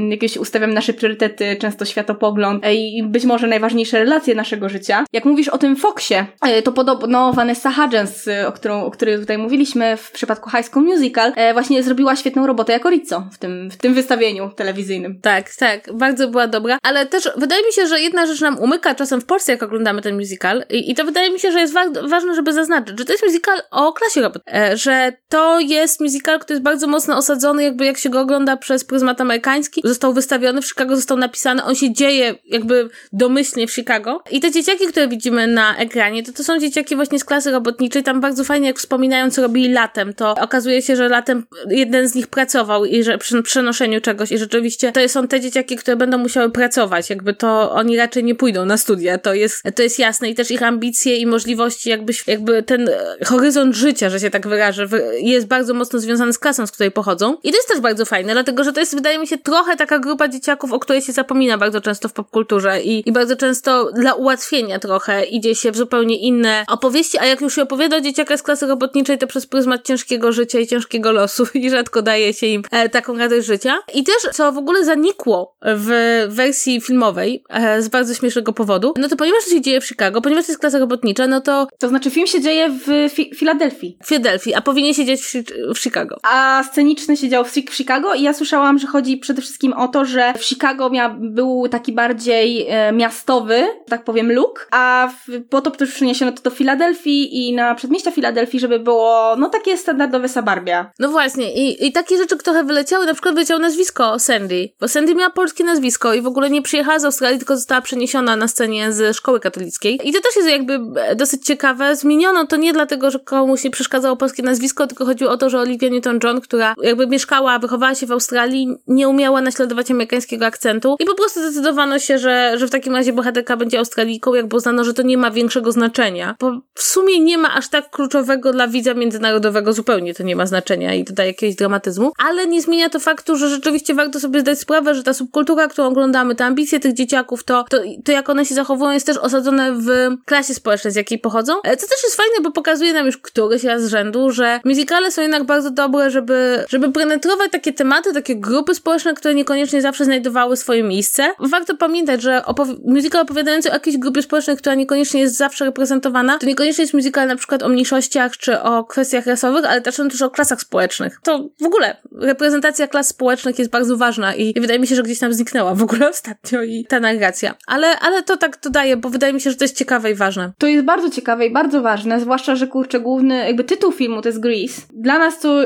jakieś ustawiam nasze priorytety, często światopogląd e, i być może najważniejsze relacje naszego życia. Jak mówisz o tym Foxie, e, to podobno Vanessa Hudgens, e, o, którą, o której tutaj mówiliśmy w przypadku High School Musical, właśnie zrobiła świetną robotę jako Rizzo w tym, w tym wystawieniu telewizyjnym. Tak, tak, bardzo była dobra, ale też wydaje mi się, że jedna rzecz nam umyka czasem w Polsce, jak oglądamy ten musical i, i to wydaje mi się, że jest wa ważne, żeby zaznaczyć, że to jest musical o klasie robotniczej, że to jest musical musical, który jest bardzo mocno osadzony, jakby jak się go ogląda przez pryzmat amerykański. Został wystawiony w Chicago, został napisany, on się dzieje jakby domyślnie w Chicago. I te dzieciaki, które widzimy na ekranie, to to są dzieciaki właśnie z klasy robotniczej. Tam bardzo fajnie, jak wspominają, co robili latem, to okazuje się, że latem jeden z nich pracował i że przy przenoszeniu czegoś i rzeczywiście to są te dzieciaki, które będą musiały pracować. Jakby to oni raczej nie pójdą na studia. To jest, to jest jasne i też ich ambicje i możliwości, jakby, jakby ten horyzont życia, że się tak wyrażę, jest bardzo mocno związany związane z klasą, z której pochodzą. I to jest też bardzo fajne, dlatego że to jest, wydaje mi się, trochę taka grupa dzieciaków, o której się zapomina bardzo często w popkulturze i, i bardzo często dla ułatwienia trochę idzie się w zupełnie inne opowieści, a jak już się opowiada o dzieciakach z klasy robotniczej, to przez pryzmat ciężkiego życia i ciężkiego losu i rzadko daje się im e, taką radość życia. I też, co w ogóle zanikło w wersji filmowej e, z bardzo śmiesznego powodu, no to ponieważ to się dzieje w Chicago, ponieważ to jest klasa robotnicza, no to... To znaczy film się dzieje w fi Filadelfii. W Filadelfii, a powinien się dziać w, w Chicago. Chicago. A sceniczny siedział w, Chicago i ja słyszałam, że chodzi przede wszystkim o to, że w Chicago mia, był taki bardziej e, miastowy, tak powiem, look, a w, po to też przyniesiono to do Filadelfii i na przedmieścia Filadelfii, żeby było, no takie standardowe suburbia. No właśnie i, i takie rzeczy trochę wyleciały, na przykład wyleciało nazwisko Sandy, bo Sandy miała polskie nazwisko i w ogóle nie przyjechała z Australii, tylko została przeniesiona na scenie z szkoły katolickiej. I to też jest jakby e, dosyć ciekawe. Zmieniono to nie dlatego, że komuś nie przeszkadzało polskie nazwisko, tylko chodziło o to, że Olivia Newton-John, która jakby mieszkała, wychowała się w Australii, nie umiała naśladować amerykańskiego akcentu i po prostu zdecydowano się, że, że w takim razie bohaterka będzie Australijką, jakby uznano, że to nie ma większego znaczenia. Bo w sumie nie ma aż tak kluczowego dla widza międzynarodowego, zupełnie to nie ma znaczenia i dodaje jakiegoś dramatyzmu, ale nie zmienia to faktu, że rzeczywiście warto sobie zdać sprawę, że ta subkultura, którą oglądamy, te ambicje tych dzieciaków, to, to, to jak one się zachowują jest też osadzone w klasie społecznej, z jakiej pochodzą. Co też jest fajne, bo pokazuje nam już któryś raz z rzędu, że muzykale są jednak bardzo do dobre, żeby, żeby penetrować takie tematy, takie grupy społeczne, które niekoniecznie zawsze znajdowały swoje miejsce. Warto pamiętać, że opowi- musical opowiadający o jakiejś grupie społecznej, która niekoniecznie jest zawsze reprezentowana, to niekoniecznie jest musical na przykład o mniejszościach czy o kwestiach rasowych, ale też, też o klasach społecznych. To w ogóle reprezentacja klas społecznych jest bardzo ważna i, i wydaje mi się, że gdzieś tam zniknęła w ogóle ostatnio i ta narracja. Ale, ale to tak dodaję, bo wydaje mi się, że to jest ciekawe i ważne. To jest bardzo ciekawe i bardzo ważne, zwłaszcza, że kurczę, główny, jakby tytuł filmu to jest Grease. Dla nas to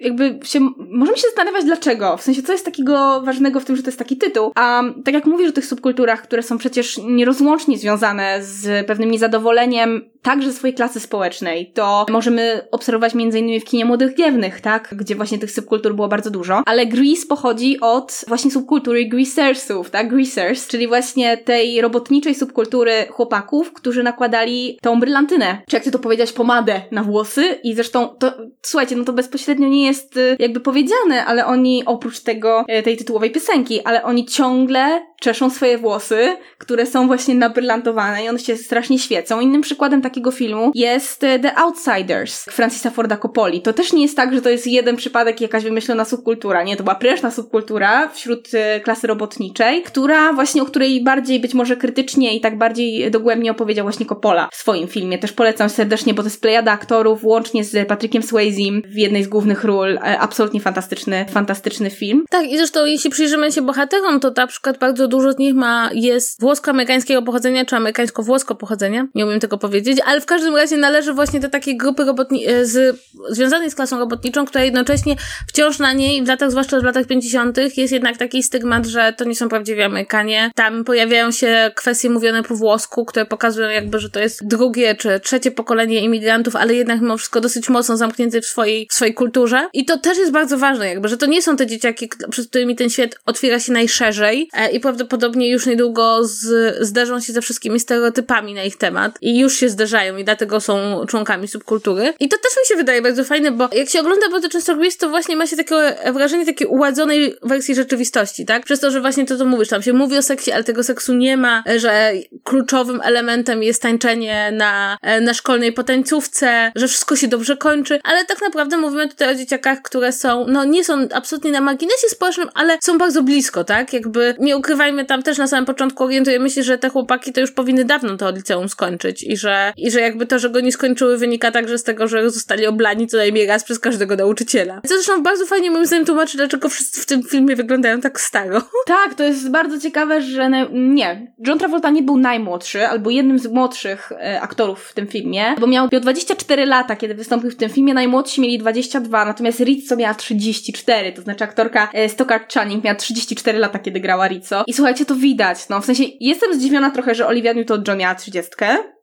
jakby się, możemy się zastanawiać dlaczego, w sensie co jest takiego ważnego w tym, że to jest taki tytuł, a tak jak mówisz o tych subkulturach, które są przecież nierozłącznie związane z pewnym niezadowoleniem także swojej klasy społecznej, to możemy obserwować między innymi w kinie Młodych Giewnych, tak, gdzie właśnie tych subkultur było bardzo dużo, ale Grease pochodzi od właśnie subkultury greasersów, tak, greasers, czyli właśnie tej robotniczej subkultury chłopaków, którzy nakładali tą brylantynę, czy jak ty to powiedziałeś, pomadę na włosy? I zresztą to, słuchajcie, no to bezpośrednio nie jest y, jakby powiedziane, ale oni oprócz tego, y, tej tytułowej piosenki, ale oni ciągle czeszą swoje włosy, które są właśnie nabrylantowane i one się strasznie świecą. Innym przykładem takiego filmu jest e, The Outsiders Francisa Forda Coppoli. To też nie jest tak, że to jest jeden przypadek jakaś wymyślona subkultura. Nie, to była prężna subkultura wśród e, klasy robotniczej, która właśnie, o której bardziej być może krytycznie i tak bardziej dogłębnie opowiedział właśnie Coppola w swoim filmie. Też polecam serdecznie, bo to jest plejada aktorów, łącznie z Patrickiem Swayzem w jednej z głównych ról. E, absolutnie fantastyczny, fantastyczny film. Tak, i zresztą jeśli przyjrzymy się bohaterom, to na przykład bardzo dużo z nich ma, jest włosko-amerykańskiego pochodzenia, czy amerykańsko-włosko pochodzenia. Nie umiem tego powiedzieć, ale w każdym razie należy właśnie do takiej grupy robotni- e, z, związanej z klasą robotniczą, która jednocześnie wciąż na niej, w latach, zwłaszcza w latach 50., jest jednak taki stygmat, że to nie są prawdziwi Amerykanie. Tam pojawiają się kwestie mówione po włosku, które pokazują jakby, że to jest drugie czy trzecie pokolenie imigrantów, ale jednak mimo wszystko dosyć mocno zamknięty w swojej, w swojej kulturze. I to też jest bardzo ważne, jakby, że to nie są te dzieciaki, przed którymi ten świat otwiera się najszerzej e, i prawdopodobnie już niedługo z, zderzą się ze wszystkimi stereotypami na ich temat i już się zderzają i dlatego są członkami subkultury. I to też mi się wydaje bardzo fajne, bo jak się ogląda bardzo często Grease, to właśnie ma się takie wrażenie takiej uładzonej wersji rzeczywistości, tak? Przez to, że właśnie to, co mówisz, tam się mówi o seksie, ale tego seksu nie ma, że kluczowym elementem jest tańczenie na, na szkolnej potańcówce, że wszystko się dobrze kończy, ale tak naprawdę mówimy tutaj o dzieciakach, które są, no nie są absolutnie na marginesie społecznym, ale są bardzo blisko, tak? Jakby nie ukrywajmy tam też na samym początku orientujemy się, że te chłopaki to już powinny dawno to liceum skończyć i że, i że jakby to, że go nie skończyły wynika także z tego, że zostali oblani co najmniej raz przez każdego nauczyciela. Co zresztą bardzo fajnie moim zdaniem tłumaczy, dlaczego wszyscy w tym filmie wyglądają tak staro. Tak, to jest bardzo ciekawe, że nie. John Travolta nie był najmłodszy, albo jednym z młodszych e, aktorów w tym filmie, bo miał 24 lata, kiedy wystąpił w tym filmie, najmłodsi mieli 22, natomiast Rizzo miała 34, to znaczy aktorka e, Stockard Channing miała 34 lata, kiedy grała Rizzo. I słuchajcie, to widać, no w sensie jestem zdziwiona trochę, że Olivia Newton-John miała 30,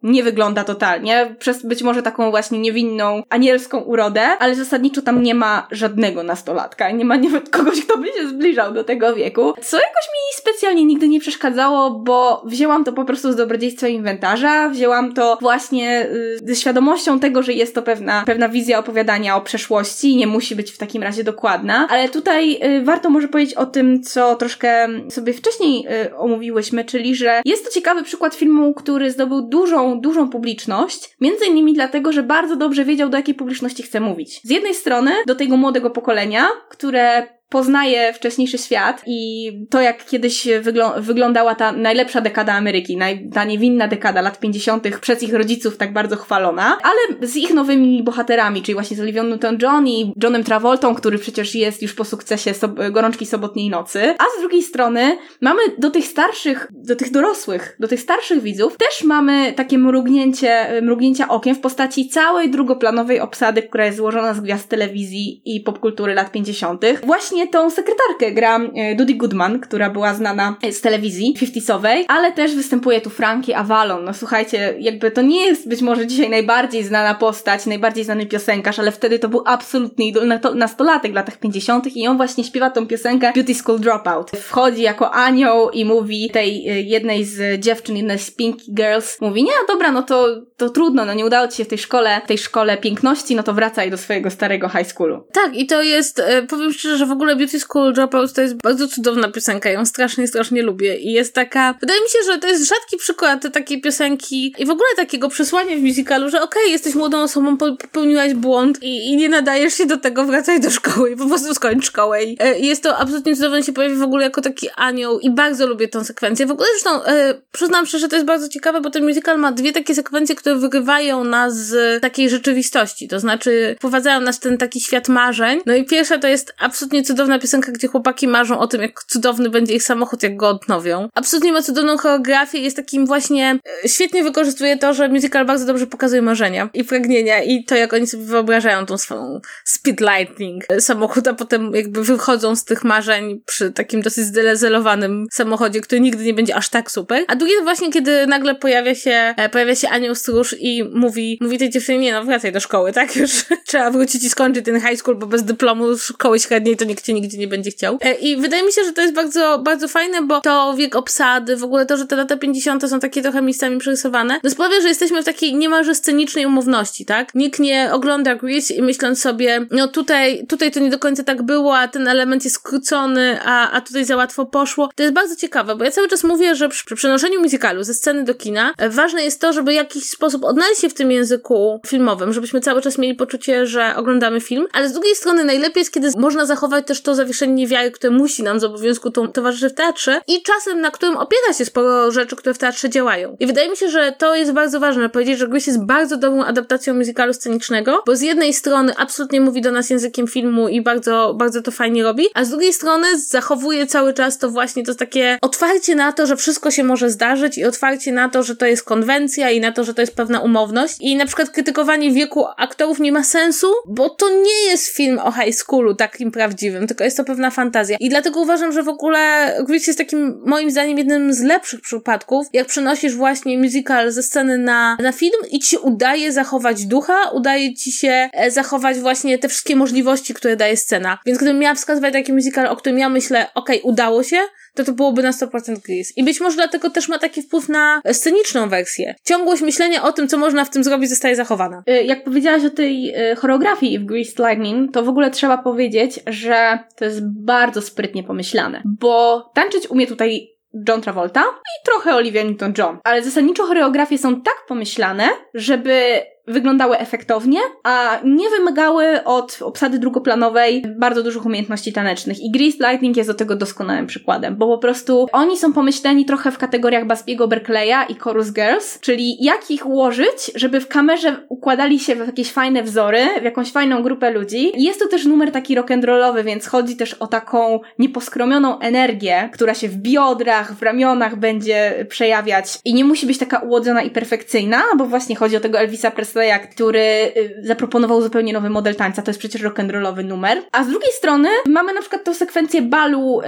nie wygląda totalnie, przez być może taką właśnie niewinną, anielską urodę, ale zasadniczo tam nie ma żadnego nastolatka, nie ma nawet kogoś, kto by się zbliżał do tego wieku, co jakoś mi specjalnie nigdy nie przeszkadzało, bo wzięłam to po prostu z dobrodziejstwa inwentarza, wzięłam to właśnie y, ze świadomością tego, że jest to pewna, pewna wizja opowiadania o przeszłości. Nie musi być w takim razie dokładna, ale tutaj y, warto może powiedzieć o tym, co troszkę sobie wcześniej y, omówiłyśmy, czyli że jest to ciekawy przykład filmu, który zdobył dużą dużą, publiczność, między innymi dlatego, że bardzo dobrze wiedział, do jakiej publiczności chce mówić. Z jednej strony do tego młodego pokolenia, które poznaje wcześniejszy świat i to, jak kiedyś wygl- wyglądała ta najlepsza dekada Ameryki, naj- ta niewinna dekada lat 50. przez ich rodziców tak bardzo chwalona, ale z ich nowymi bohaterami, czyli właśnie z Olivia Newton-John i Johnem Travoltą, który przecież jest już po sukcesie sob- Gorączki Sobotniej Nocy, a z drugiej strony mamy do tych starszych, do tych dorosłych, do tych starszych widzów też mamy takie mrugnięcie, mrugnięcia okiem w postaci całej drugoplanowej obsady, która jest złożona z gwiazd telewizji i popkultury lat 50. Właśnie właśnie tą sekretarkę gra e, Dudy Goodman, która była znana e, z telewizji 50sowej, ale też występuje tu Frankie Avalon. No słuchajcie, jakby to nie jest być może dzisiaj najbardziej znana postać, najbardziej znany piosenkarz, ale wtedy to był absolutny idol nastolatek w latach 50 i on właśnie śpiewa tą piosenkę Beauty School Dropout. Wchodzi jako anioł i mówi tej e, jednej z dziewczyn, jednej z Pinky Girls, mówi, nie, dobra, no to, to trudno, no nie udało ci się w tej szkole, w tej szkole piękności, no to wracaj do swojego starego high schoolu. Tak, i to jest, powiem szczerze, że w ogóle ogóle Beauty School Dropout to jest bardzo cudowna piosenka, ją strasznie, strasznie lubię i jest taka, wydaje mi się, że to jest rzadki przykład takiej piosenki i w ogóle takiego przesłania w musicalu, że okej, okay, jesteś młodą osobą, popełniłaś błąd i, i, nie nadajesz się do tego, wracaj do szkoły i po prostu skończ szkołę i, e, jest to absolutnie cudowne, się pojawi w ogóle jako taki anioł i bardzo lubię tę sekwencję. W ogóle zresztą e, przyznam szczerze, że to jest bardzo ciekawe, bo ten musical ma dwie takie sekwencje, które wygrywają nas z takiej rzeczywistości, to znaczy wprowadzają nas w ten taki świat marzeń. No i pierwsza to jest absolutnie cudowna piosenka, gdzie chłopaki marzą o tym, jak cudowny będzie ich samochód, jak go odnowią. Absolutnie ma cudowną choreografię, jest takim właśnie, e, świetnie wykorzystuje to, że musical bardzo dobrze pokazuje marzenia i pragnienia i to, jak oni sobie wyobrażają tą swoją speed lightning samochód, a potem jakby wychodzą z tych marzeń przy takim dosyć zdelezelowanym samochodzie, który nigdy nie będzie aż tak super. A drugie to właśnie, kiedy nagle pojawia się, e, pojawia się anioł stróż i mówi, mówi tej dziewczynie, nie no, wracaj do szkoły, tak? Już trzeba wrócić i skończyć ten high school, bo bez dyplomu szkoły średniej to nikt cię nigdzie nie będzie chciał. E, I wydaje mi się, że to jest bardzo, bardzo fajne, bo to wiek obsady, w ogóle to, że te lata 50. są takie trochę miejscami przerysowane, no sprawia, że jesteśmy w takiej niemalże scenicznej umowności, tak? Nikt nie ogląda Grease i myśląc sobie, no tutaj, tutaj to nie do końca tak było, a ten element jest skrócony, a, a tutaj za łatwo poszło. To jest bardzo ciekawe, bo ja cały czas mówię, że przy, przy przenoszeniu musicalu ze sceny do kina e, ważne jest to, żeby w jakiś sposób odnaleźć się w tym języku filmowym, żebyśmy cały czas mieli poczucie, że oglądamy film, ale z drugiej strony najlepiej jest, kiedy można zachować też to zawieszenie niewiary, które musi nam z obowiązku to, towarzyszyć w teatrze i czasem, na którym opiera się sporo rzeczy, które w teatrze działają. I wydaje mi się, że to jest bardzo ważne, powiedzieć, że Grease jest bardzo dobrą adaptacją musicalu scenicznego, bo z jednej strony absolutnie mówi do nas językiem filmu i bardzo, bardzo to fajnie robi, a z drugiej strony zachowuje cały czas to właśnie to takie otwarcie na to, że wszystko się może zdarzyć i otwarcie na to, że to jest konwencja i na to, że to jest pewna umowność. I na przykład krytykowanie wieku aktorów nie ma sensu, bo to nie jest film o high schoolu takim prawdziwym, tylko jest to pewna fantazja. I dlatego uważam, że w ogóle Grease jest takim, moim zdaniem, jednym z lepszych przypadków, jak przenosisz właśnie musical ze sceny na, na film i ci się udaje zachować ducha, udaje ci się e, zachować właśnie te wszystkie możliwości, które daje scena. Więc gdybym miała wskazywać taki musical, o którym ja myślę, okej, okay, udało się, to to byłoby na 100% Grease. I być może dlatego też ma taki wpływ na sceniczną wersję. Ciągłość myślenia o tym, co można w tym zrobić, zostaje zachowana. Y, jak powiedziałaś o tej y, choreografii w Grease Lightning, to w ogóle trzeba powiedzieć, że to jest bardzo sprytnie pomyślane, bo tańczyć umie tutaj John Travolta i trochę Olivia Newton-John. Ale zasadniczo choreografie są tak pomyślane, żeby wyglądały efektownie, a nie wymagały od obsady drugoplanowej bardzo dużych umiejętności tanecznych. I Grease Lightning jest do tego doskonałym przykładem, bo po prostu oni są pomyśleni trochę w kategoriach Baspiego Berkeleya i Chorus Girls, czyli jak ich ułożyć, żeby w kamerze układali się w jakieś fajne wzory, w jakąś fajną grupę ludzi. Jest to też numer taki rock'n'rollowy, więc chodzi też o taką nieposkromioną energię, która się w biodrach, w ramionach będzie przejawiać i nie musi być taka ułodzona i perfekcyjna, bo właśnie chodzi o tego Elvisa Presleya Presleya, który y, zaproponował zupełnie nowy model tańca. To jest przecież rock'n'rollowy numer. A z drugiej strony mamy na przykład tę sekwencję balu,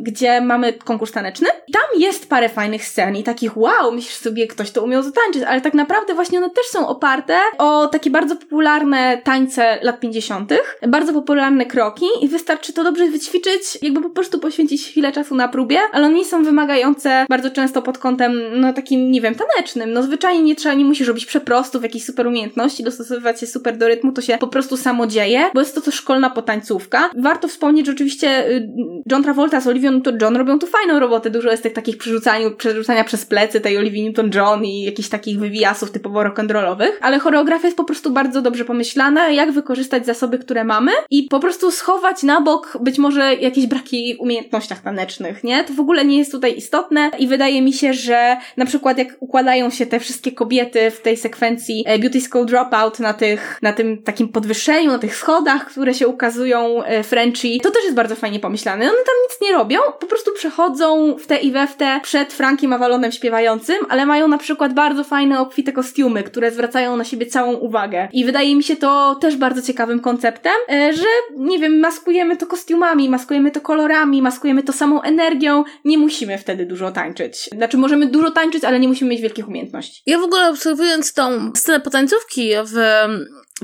gdzie mamy konkurs taneczny. Tam jest parę fajnych scen i takich wow, myślisz sobie, ktoś to umiał zatańczyć, ale tak naprawdę właśnie one też są oparte o takie bardzo popularne tańce lat 50., bardzo popularne kroki i wystarczy to dobrze wyćwiczyć, jakby po prostu poświęcić chwilę czasu na próbie, ale one nie są wymagające bardzo często pod kątem, no takim, nie wiem, tanecznym. No zwyczajnie nie trzeba, nie musisz robić przeprostów, jakichś super super umiejętności, dostosowywać się super do rytmu, to się po prostu samo dzieje, bo jest to też szkolna potańcówka. Warto wspomnieć, że oczywiście y, John Travolta z Olivia Newton-John robią tu fajną robotę, dużo jest tych takich przerzucania przez plecy tej Olivia Newton-John i jakichś takich wywijasów typowo rock'n'rollowych, ale choreografia jest po prostu bardzo dobrze pomyślana, jak wykorzystać zasoby, które mamy i po prostu schować na bok być może jakieś braki w umiejętnościach tanecznych, nie? To w ogóle nie jest tutaj istotne i wydaje mi się, że na przykład jak układają się te wszystkie kobiety w tej sekwencji e, Beauty School Dropout na tych, na tym takim podwyższeniu, na tych schodach, które się ukazują e, Frenchie. To też jest bardzo fajnie pomyślane. One tam nic nie robią, po prostu przechodzą w te i we w te przed Frankiem Avalonem śpiewającym, ale mają na przykład bardzo fajne, obfite kostiumy, które zwracają na siebie całą uwagę. I wydaje mi się to też bardzo ciekawym konceptem, e, że nie wiem, maskujemy to kostiumami, maskujemy to kolorami, maskujemy to samą energią. Nie musimy wtedy dużo tańczyć. Znaczy, możemy dużo tańczyć, ale nie musimy mieć wielkich umiejętności. Ja w ogóle obserwując tą scenę potańczenia, tańcówki w,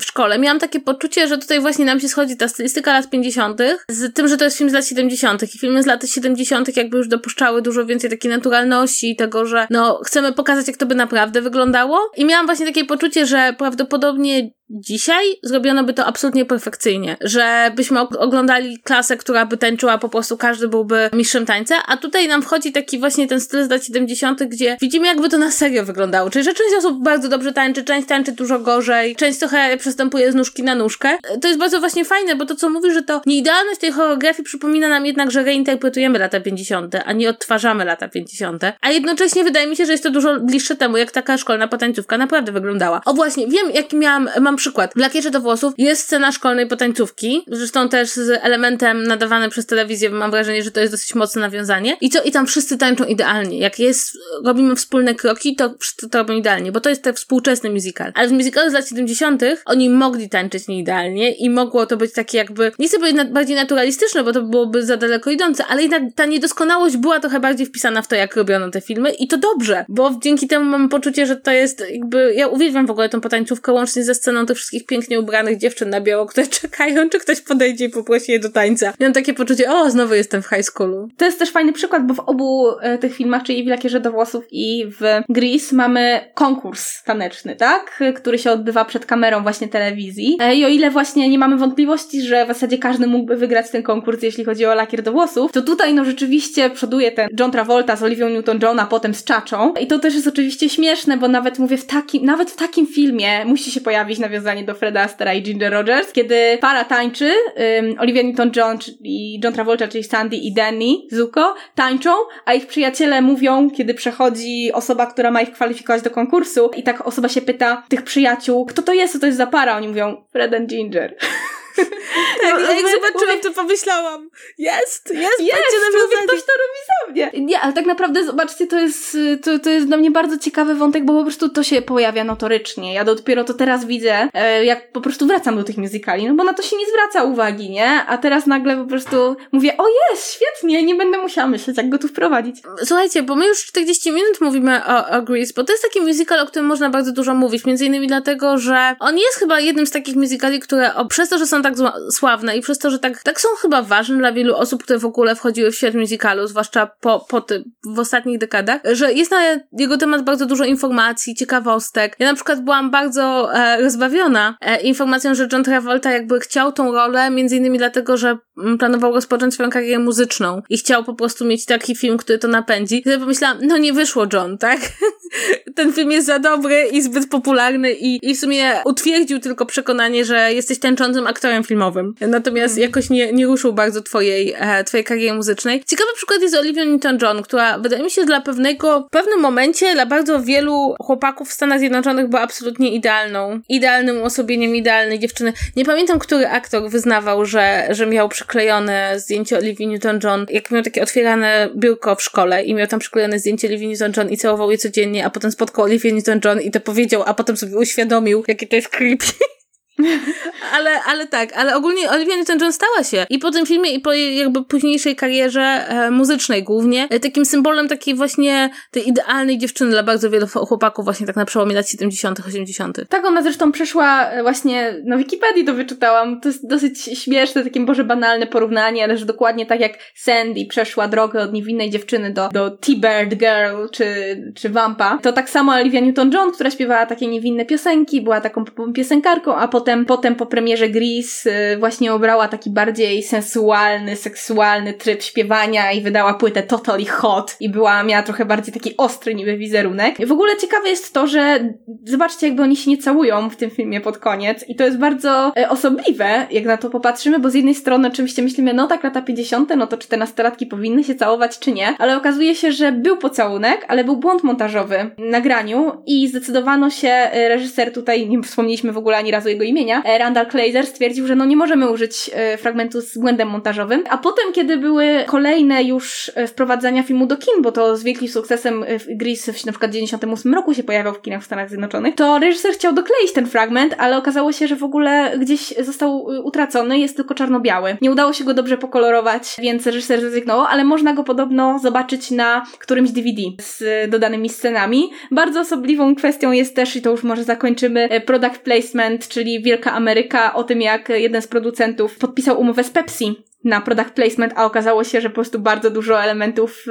w szkole, miałam takie poczucie, że tutaj właśnie nam się schodzi ta stylistyka lat 50. z tym, że to jest film z lat 70. i filmy z lat 70. jakby już dopuszczały dużo więcej takiej naturalności i tego, że no chcemy pokazać, jak to by naprawdę wyglądało. I miałam właśnie takie poczucie, że prawdopodobnie dzisiaj zrobiono by to absolutnie perfekcyjnie, że byśmy oglądali klasę, która by tańczyła po prostu, każdy byłby mistrzem tańca, a tutaj nam wchodzi taki właśnie ten styl z lat 70., gdzie widzimy jakby to na serio wyglądało, czyli że część osób bardzo dobrze tańczy, część tańczy dużo gorzej, część trochę przestępuje z nóżki na nóżkę. To jest bardzo właśnie fajne, bo to co mówi, że to nieidealność tej choreografii przypomina nam jednak, że reinterpretujemy lata 50., a nie odtwarzamy lata 50., a jednocześnie wydaje mi się, że jest to dużo bliższe temu, jak taka szkolna potańcówka naprawdę wyglądała. O właśnie, wiem, jaki miałam, mam przykład. W Lakierze do włosów jest scena szkolnej potańcówki, zresztą też z elementem nadawanym przez telewizję, mam wrażenie, że to jest dosyć mocne nawiązanie. I co? I tam wszyscy tańczą idealnie. Jak jest, robimy wspólne kroki, to wszyscy to robią idealnie, bo to jest ten współczesny musical. Ale w musicalu z lat 70. oni mogli tańczyć nieidealnie i mogło to być takie jakby, nie chcę powiedzieć bardziej naturalistyczne, bo to byłoby za daleko idące, ale jednak ta niedoskonałość była trochę bardziej wpisana w to, jak robiono te filmy i to dobrze, bo dzięki temu mam poczucie, że to jest jakby, ja uwielbiam w ogóle tą potańcówkę łącznie ze sceną tych wszystkich pięknie ubranych dziewczyn na biało, które czekają, czy ktoś podejdzie i poprosi je do tańca. Miałam takie poczucie, o, znowu jestem w high schoolu. To jest też fajny przykład, bo w obu e, tych filmach, czyli w Lakierze do włosów i w Grease mamy konkurs taneczny, tak? Który się odbywa przed kamerą właśnie telewizji. E, I o ile właśnie nie mamy wątpliwości, że w zasadzie każdy mógłby wygrać ten konkurs, jeśli chodzi o lakier do włosów, to tutaj no rzeczywiście przoduje ten John Travolta z Olivią Newton-John, a potem z Chaczą. I to też jest oczywiście śmieszne, bo nawet mówię, w takim, nawet w takim filmie musi się pojawić nawiązanie do Freda Astera i Ginger Rogers, kiedy para tańczy, um, Olivia Newton-John i John Travolta, czyli Sandy i Danny Zuko, tańczą, a ich przyjaciele mówią, kiedy przechodzi osoba, która ma ich kwalifikować do konkursu i tak osoba się pyta tych przyjaciół, kto to jest, co to jest za para? Oni mówią, Fred and Ginger. tak, no, jak zobaczyłam, mówię, to pomyślałam, jest, jest, jest, mówię, ktoś to robi za mnie. Nie, ale tak naprawdę, zobaczcie, to jest, to, to jest dla mnie bardzo ciekawy wątek, bo po prostu to się pojawia notorycznie. Ja dopiero to teraz widzę, e, jak po prostu wracam do tych musicali, no bo na to się nie zwraca uwagi, nie? A teraz nagle po prostu mówię, o jest, świetnie, nie będę musiała myśleć, jak go tu wprowadzić. Słuchajcie, bo my już 40 minut mówimy o, o Grease, bo to jest taki musical, o którym można bardzo dużo mówić, między innymi dlatego, że on jest chyba jednym z takich musicali, które o, przez to, że są tak sławne i przez to, że tak, tak są chyba ważne dla wielu osób, które w ogóle wchodziły w świat musicalu, zwłaszcza po, po w ostatnich dekadach, że jest na jego temat bardzo dużo informacji, ciekawostek. Ja na przykład byłam bardzo e, rozbawiona e, informacją, że John Travolta jakby chciał tą rolę, między innymi dlatego, że mm, planował rozpocząć swoją karierę muzyczną i chciał po prostu mieć taki film, który to napędzi. Sobie pomyślałam, no nie wyszło John, tak? Ten film jest za dobry i zbyt popularny i, i w sumie utwierdził tylko przekonanie, że jesteś tęczącym aktorem filmowym. Natomiast mm. jakoś nie, nie ruszył bardzo twojej, e, twojej kariery muzycznej. Ciekawy przykład jest Olivia Newton-John, która wydaje mi się dla pewnego, w pewnym momencie dla bardzo wielu chłopaków w Stanach Zjednoczonych była absolutnie idealną, idealnym uosobieniem idealnej dziewczyny. Nie pamiętam, który aktor wyznawał, że, że miał przyklejone zdjęcie Olivia Newton-John, jak miał takie otwierane biurko w szkole i miał tam przyklejone zdjęcie Olivia Newton-John i całował je codziennie, a potem spotkał Olivia Newton-John i to powiedział, a potem sobie uświadomił, jakie to jest creepy. ale, ale tak, ale ogólnie Olivia Newton-John stała się i po tym filmie i po jej jakby późniejszej karierze e, muzycznej głównie, e, takim symbolem takiej właśnie tej idealnej dziewczyny dla bardzo wielu chłopaków właśnie tak na przełomie lat 70 80 Tak, ona zresztą przeszła e, właśnie na Wikipedii to wyczytałam, to jest dosyć śmieszne, takie może banalne porównanie, ale że dokładnie tak jak Sandy przeszła drogę od niewinnej dziewczyny do, do T-Bird Girl czy, czy Vampa, to tak samo Olivia Newton-John, która śpiewała takie niewinne piosenki, była taką piosenkarką, a potem potem, potem po premierze Grease y, właśnie obrała taki bardziej sensualny, seksualny tryb śpiewania i wydała płytę Totally Hot i była, miała trochę bardziej taki ostry niby wizerunek. W ogóle ciekawe jest to, że zobaczcie jakby oni się nie całują w tym filmie pod koniec i to jest bardzo e, osobliwe, jak na to popatrzymy, bo z jednej strony oczywiście myślimy, no tak lata 50, no to czy te nastolatki powinny się całować, czy nie, ale okazuje się, że był pocałunek, ale był błąd montażowy w nagraniu i zdecydowano się, e, reżyser tutaj, nie wspomnieliśmy w ogóle ani razu jego imienia, E, Randall Kleiser stwierdził, że no nie możemy użyć e, fragmentu z błędem montażowym. A potem, kiedy były kolejne już e, wprowadzania filmu do kin, bo to z wielkim sukcesem Grease w na przykład 98 roku się pojawiał w kinach w Stanach Zjednoczonych, to reżyser chciał dokleić ten fragment, ale okazało się, że w ogóle gdzieś został utracony, jest tylko czarno-biały. Nie udało się go dobrze pokolorować, więc reżyser zrezygnował, ale można go podobno zobaczyć na którymś DVD z dodanymi scenami. Bardzo osobliwą kwestią jest też, i to już może zakończymy, product placement, czyli wielka Ameryka o tym, jak jeden z producentów podpisał umowę z Pepsi na product placement, a okazało się, że po prostu bardzo dużo elementów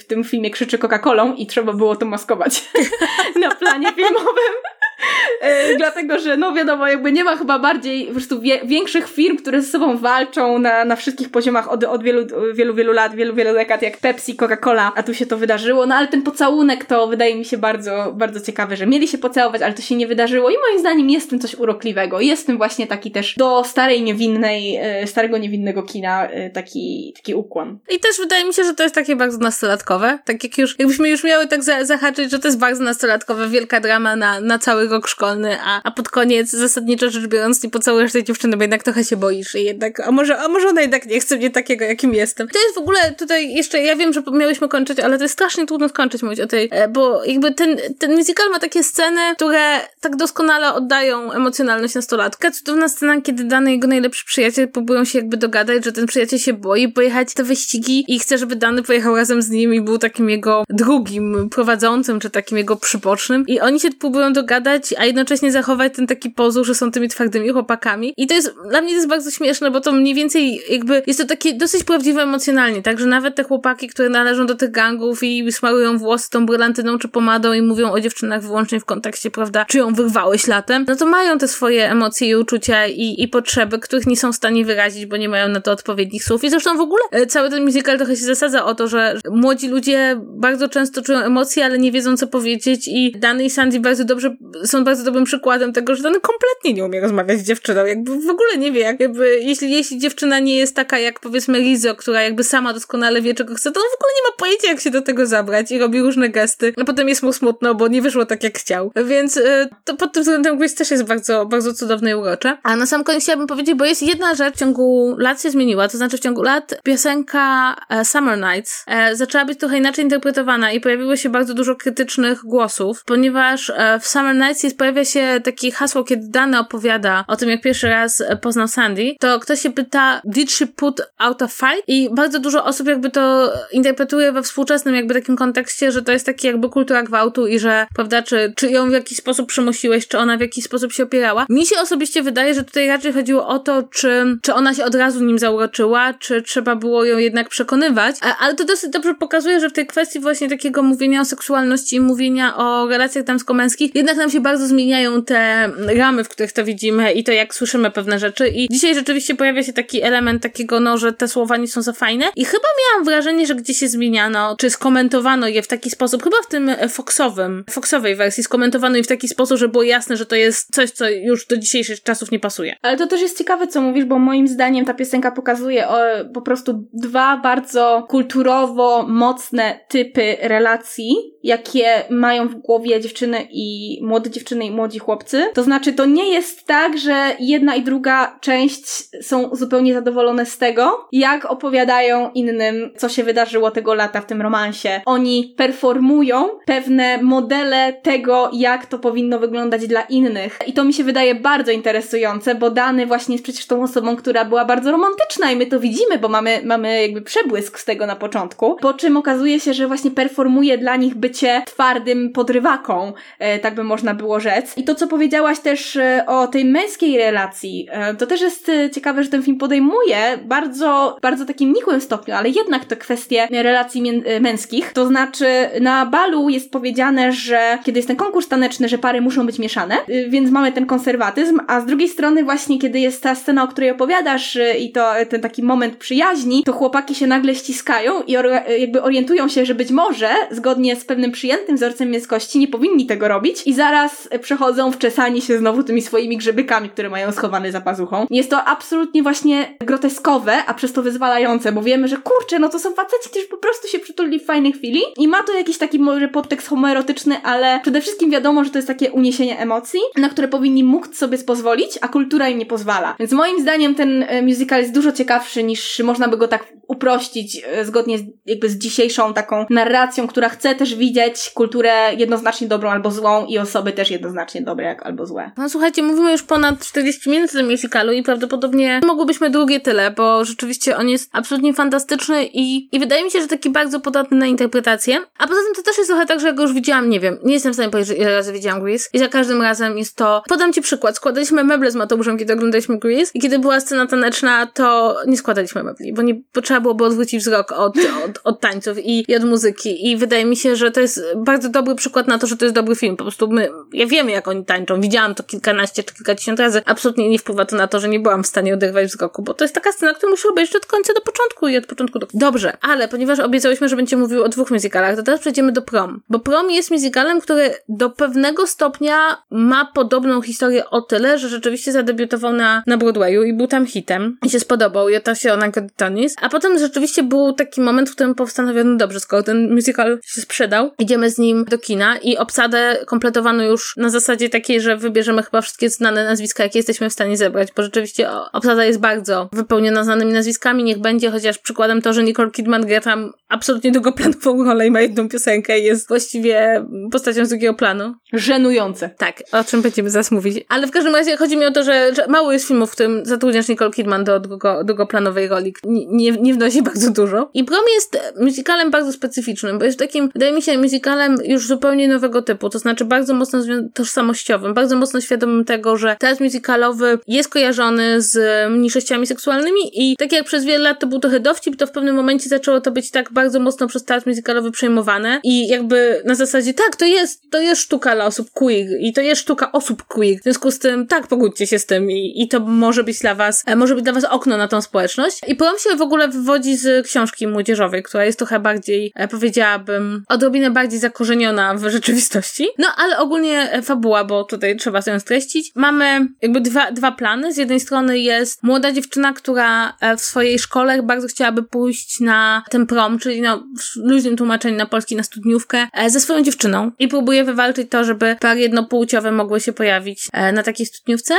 w tym filmie krzyczy Coca-Colą i trzeba było to maskować na planie filmowym. E, dlatego, że no wiadomo, jakby nie ma chyba bardziej po prostu wie, większych firm, które ze sobą walczą na, na wszystkich poziomach od, od wielu, wielu, wielu lat, wielu, wielu dekad, jak Pepsi, Coca-Cola, a tu się to wydarzyło. No ale ten pocałunek to wydaje mi się bardzo, bardzo ciekawe, że mieli się pocałować, ale to się nie wydarzyło i moim zdaniem jest w tym coś urokliwego. Jest w tym właśnie taki też do starej, niewinnej, e, starego, niewinnego kina e, taki, taki ukłon. I też wydaje mi się, że to jest takie bardzo nastolatkowe. Tak jak już, jakbyśmy już miały tak za, zahaczyć, że to jest bardzo nastolatkowe, wielka drama na, na cały rok szkolny, a, a pod koniec zasadniczo rzecz biorąc nie pocałujesz tej dziewczyny, bo jednak trochę się boisz i jednak, a może, a może ona jednak nie chce mnie takiego, jakim jestem. To jest w ogóle tutaj jeszcze, ja wiem, że miałyśmy kończyć, ale to jest strasznie trudno skończyć mówić o tej, e, bo jakby ten, ten musical ma takie sceny, które tak doskonale oddają emocjonalność nastolatka. Cudowna scena, kiedy dany jego najlepszy przyjaciel próbują się jakby dogadać, że ten przyjaciel się boi pojechać te wyścigi i chce, żeby dany pojechał razem z nim i był takim jego drugim prowadzącym, czy takim jego przybocznym i oni się próbują dogadać, a jednocześnie zachować ten taki pozór, że są tymi twardymi chłopakami. I to jest, dla mnie to jest bardzo śmieszne, bo to mniej więcej jakby jest to takie dosyć prawdziwe emocjonalnie, tak, że nawet te chłopaki, które należą do tych gangów i smarują włosy tą brylantyną czy pomadą i mówią o dziewczynach wyłącznie w kontekście, prawda, czy ją wyrwałeś latem, no to mają te swoje emocje i uczucia i, i potrzeby, których nie są w stanie wyrazić, bo nie mają na to odpowiednich słów. I zresztą w ogóle e, cały ten musical trochę się zasadza o to, że młodzi ludzie bardzo często czują emocje, ale nie wiedzą co powiedzieć i Dany i Sandy bardzo dobrze, są bardzo dobrym przykładem tego, że Dany kompletnie nie umie rozmawiać z dziewczyną, jakby w ogóle nie wie, jakby jeśli, jeśli dziewczyna nie jest taka jak powiedzmy Rizo, która jakby sama doskonale wie czego chce, to on w ogóle nie ma pojęcia jak się do tego zabrać i robi różne gesty, a potem jest mu smutno, bo nie wyszło tak jak chciał. Więc y, to pod tym względem Grace też jest bardzo, bardzo cudowne i urocze. A na sam koniec chciałabym powiedzieć, bo jest jedna rzecz w ciągu lat się zmieniła, to znaczy w ciągu lat piosenka e, Summer Nights e, zaczęła być trochę inaczej interpretowana i pojawiło się bardzo dużo krytycznych głosów, ponieważ e, w Summer Nights pojawia się takie hasło, kiedy Dany opowiada o tym, jak pierwszy raz poznał Sandy, to ktoś się pyta, did she put out a fight? I bardzo dużo osób jakby to interpretuje we współczesnym jakby takim kontekście, że to jest taki jakby kultura gwałtu i że, prawda, czy, czy ją w jakiś sposób przymusiłeś, czy ona w jakiś sposób się opierała. Mi się osobiście wydaje, że tutaj raczej chodziło o to, czy, czy ona się od razu nim zauroczyła, czy trzeba było ją jednak przekonywać, ale to dosyć dobrze pokazuje, że w tej kwestii właśnie takiego mówienia o seksualności i mówienia o relacjach damsko-męskich, jednak nam się bardzo zmieniają te ramy, w których to widzimy i to jak słyszymy pewne rzeczy i dzisiaj rzeczywiście pojawia się taki element takiego, no, że te słowa nie są za fajne i chyba miałam wrażenie, że gdzieś się zmieniano, czy skomentowano je w taki sposób, chyba w tym Foxowym, Foxowej wersji skomentowano je w taki sposób, że było jasne, że to jest coś, co już do dzisiejszych czasów nie pasuje. Ale to też jest ciekawe, co mówisz, bo moim zdaniem ta piosenka pokazuje o, po prostu dwa bardzo kulturowo mocne typy relacji, jakie mają w głowie dziewczyny i młode dziewczyny i młodzi chłopcy. To znaczy, to nie jest tak, że jedna i druga część są zupełnie zadowolone z tego, jak opowiadają innym, co się wydarzyło tego lata w tym romansie. Oni performują pewne modele tego, jak to powinno wyglądać dla innych. I to mi się wydaje bardzo interesujące, bo Dany właśnie jest przecież tą osobą, która była bardzo romantyczna i my to widzimy, bo mamy, mamy jakby przebłysk z tego na początku. Po czym okazuje się, że właśnie performuje dla nich bycie twardym podrywaką, e, tak by można było rzec. I to, co powiedziałaś też e, o tej męskiej relacji, e, to też jest e, ciekawe, że ten film podejmuje bardzo, bardzo takim nikłym stopniu, ale jednak te kwestie relacji męskich. To znaczy, na balu jest powiedziane, że kiedy jest ten konkurs taneczny, że pary muszą być mieszane, więc mamy ten konserwatyzm, a z drugiej strony właśnie, kiedy jest ta scena, o której opowiadasz i to ten taki moment przyjaźni, to chłopaki się nagle ściskają i or jakby orientują się, że być może, zgodnie z pewnym przyjętym wzorcem męskości, nie powinni tego robić i zaraz przechodzą w czesanie się znowu tymi swoimi grzybykami, które mają schowane za pazuchą. Jest to absolutnie właśnie groteskowe, a przez to wyzwalające, bo wiemy, że kurczę, no to są faceci, którzy po prostu się przytulili w fajnej chwili i ma to jakiś taki może podtekst homoerotyczny, ale przede wszystkim wiadomo, że to jest takie uniesienie emocji, na które powinni móc sobie pozwolić, a kultura im nie pozwala. Więc moim zdaniem ten e, musical jest dużo ciekawszy niż można by go tak uprościć e, zgodnie z, jakby z dzisiejszą taką narracją, która chce też widzieć kulturę jednoznacznie dobrą albo złą i osoby też jednoznacznie dobre jak albo złe. No słuchajcie, mówimy już ponad 40 minut o musicalu i prawdopodobnie mogłybyśmy długie tyle, bo rzeczywiście on jest absolutnie fantastyczny i, i wydaje mi się, że taki bardzo podatny na interpretację. A poza tym to też jest trochę tak, że jak go już widziałam, nie wiem, nie jestem w stanie powiedzieć, ile razy widziałam Grease i za każdym razem jest to... Podam ci przykład. Składaliśmy meble z Mateuszem, kiedy oglądaliśmy Grease i kiedy była scena taneczna, to nie składaliśmy mebli, bo nie, bo trzeba byłoby odwrócić wzrok od, od, od tańców i, i od muzyki. I wydaje mi się, że to jest bardzo dobry przykład na to, że to jest dobry film. Po prostu my, ja wiem jak oni tańczą, widziałam to kilkanaście czy kilkadziesiąt razy. Absolutnie nie wpływa to na to, że nie byłam w stanie oderwać wzroku, bo to jest taka scena, którą muszę obejrzeć od końca do początku i od początku do... Dobrze, ale ponieważ obiecałyśmy, że będzie mówił o dwóch musicalach, to teraz przejdziemy do Prom. Bo Prom jest musicalem, który do pewnego stopnia ma podobną historię o tyle, że rzeczywiście zadebiutował na, na Broadwayu i był tam hitem i się spodobał i to się ona Tonis. A potem rzeczywiście był taki moment, w którym postanowiono, dobrze, skoro ten musical się sprzedał, idziemy z nim do kina i obsadę kompletowano już na zasadzie takiej, że wybierzemy chyba wszystkie znane nazwiska, jakie jesteśmy w stanie zebrać, bo rzeczywiście obsada jest bardzo wypełniona znanymi nazwiskami. Niech będzie chociaż przykładem to, że Nicole Kidman gra tam absolutnie długoplanową rolę i ma jedną piosenkę i jest właściwie postacią z drugiego planu. Żenujące. Tak, o czym będziemy zaraz mówić. Ale w każdym razie chodzi mi o to, że, że mało jest filmów, w którym zatrudniasz Nicole Kidman do długo, długoplanowej roli. Nie, nie, nie wnosi bardzo dużo. I Prom jest musicalem bardzo specyficznym, bo jest takim, wydaje mi się, musicalem już zupełnie nowego typu, to znaczy bardzo mocno tożsamościowym, bardzo mocno świadomym tego, że teatr musicalowy jest kojarzony z mniejszościami seksualnymi i tak jak przez wiele lat to był trochę dowcip, to w pewnym momencie zaczęło to być tak bardzo mocno przez teatr musicalowy przejmowane i jakby na zasadzie tak, to jest, to jest sztuka dla osób queer i to jest sztuka osób queer. W związku z tym tak, pogódźcie się z tym i, i to może być dla was, e, może być dla was okno na tą społeczność. I prom się w ogóle wywodzi z książki młodzieżowej, która jest trochę bardziej, e, powiedziałabym, odrobinę bardziej zakorzeniona w rzeczywistości. No, ale ogólnie e, fabuła, bo tutaj trzeba sobie ją streścić. Mamy jakby dwa, dwa plany. Z jednej strony jest młoda dziewczyna, która w swojej szkole bardzo chciałaby pójść na ten prom, czyli no, w luźnym tłumaczeniu na polski, na studniówkę, ze swoją dziewczyną i próbuje wywalczyć to, żeby pary jednopłciowe mogły się pojawić na takiej studniówce,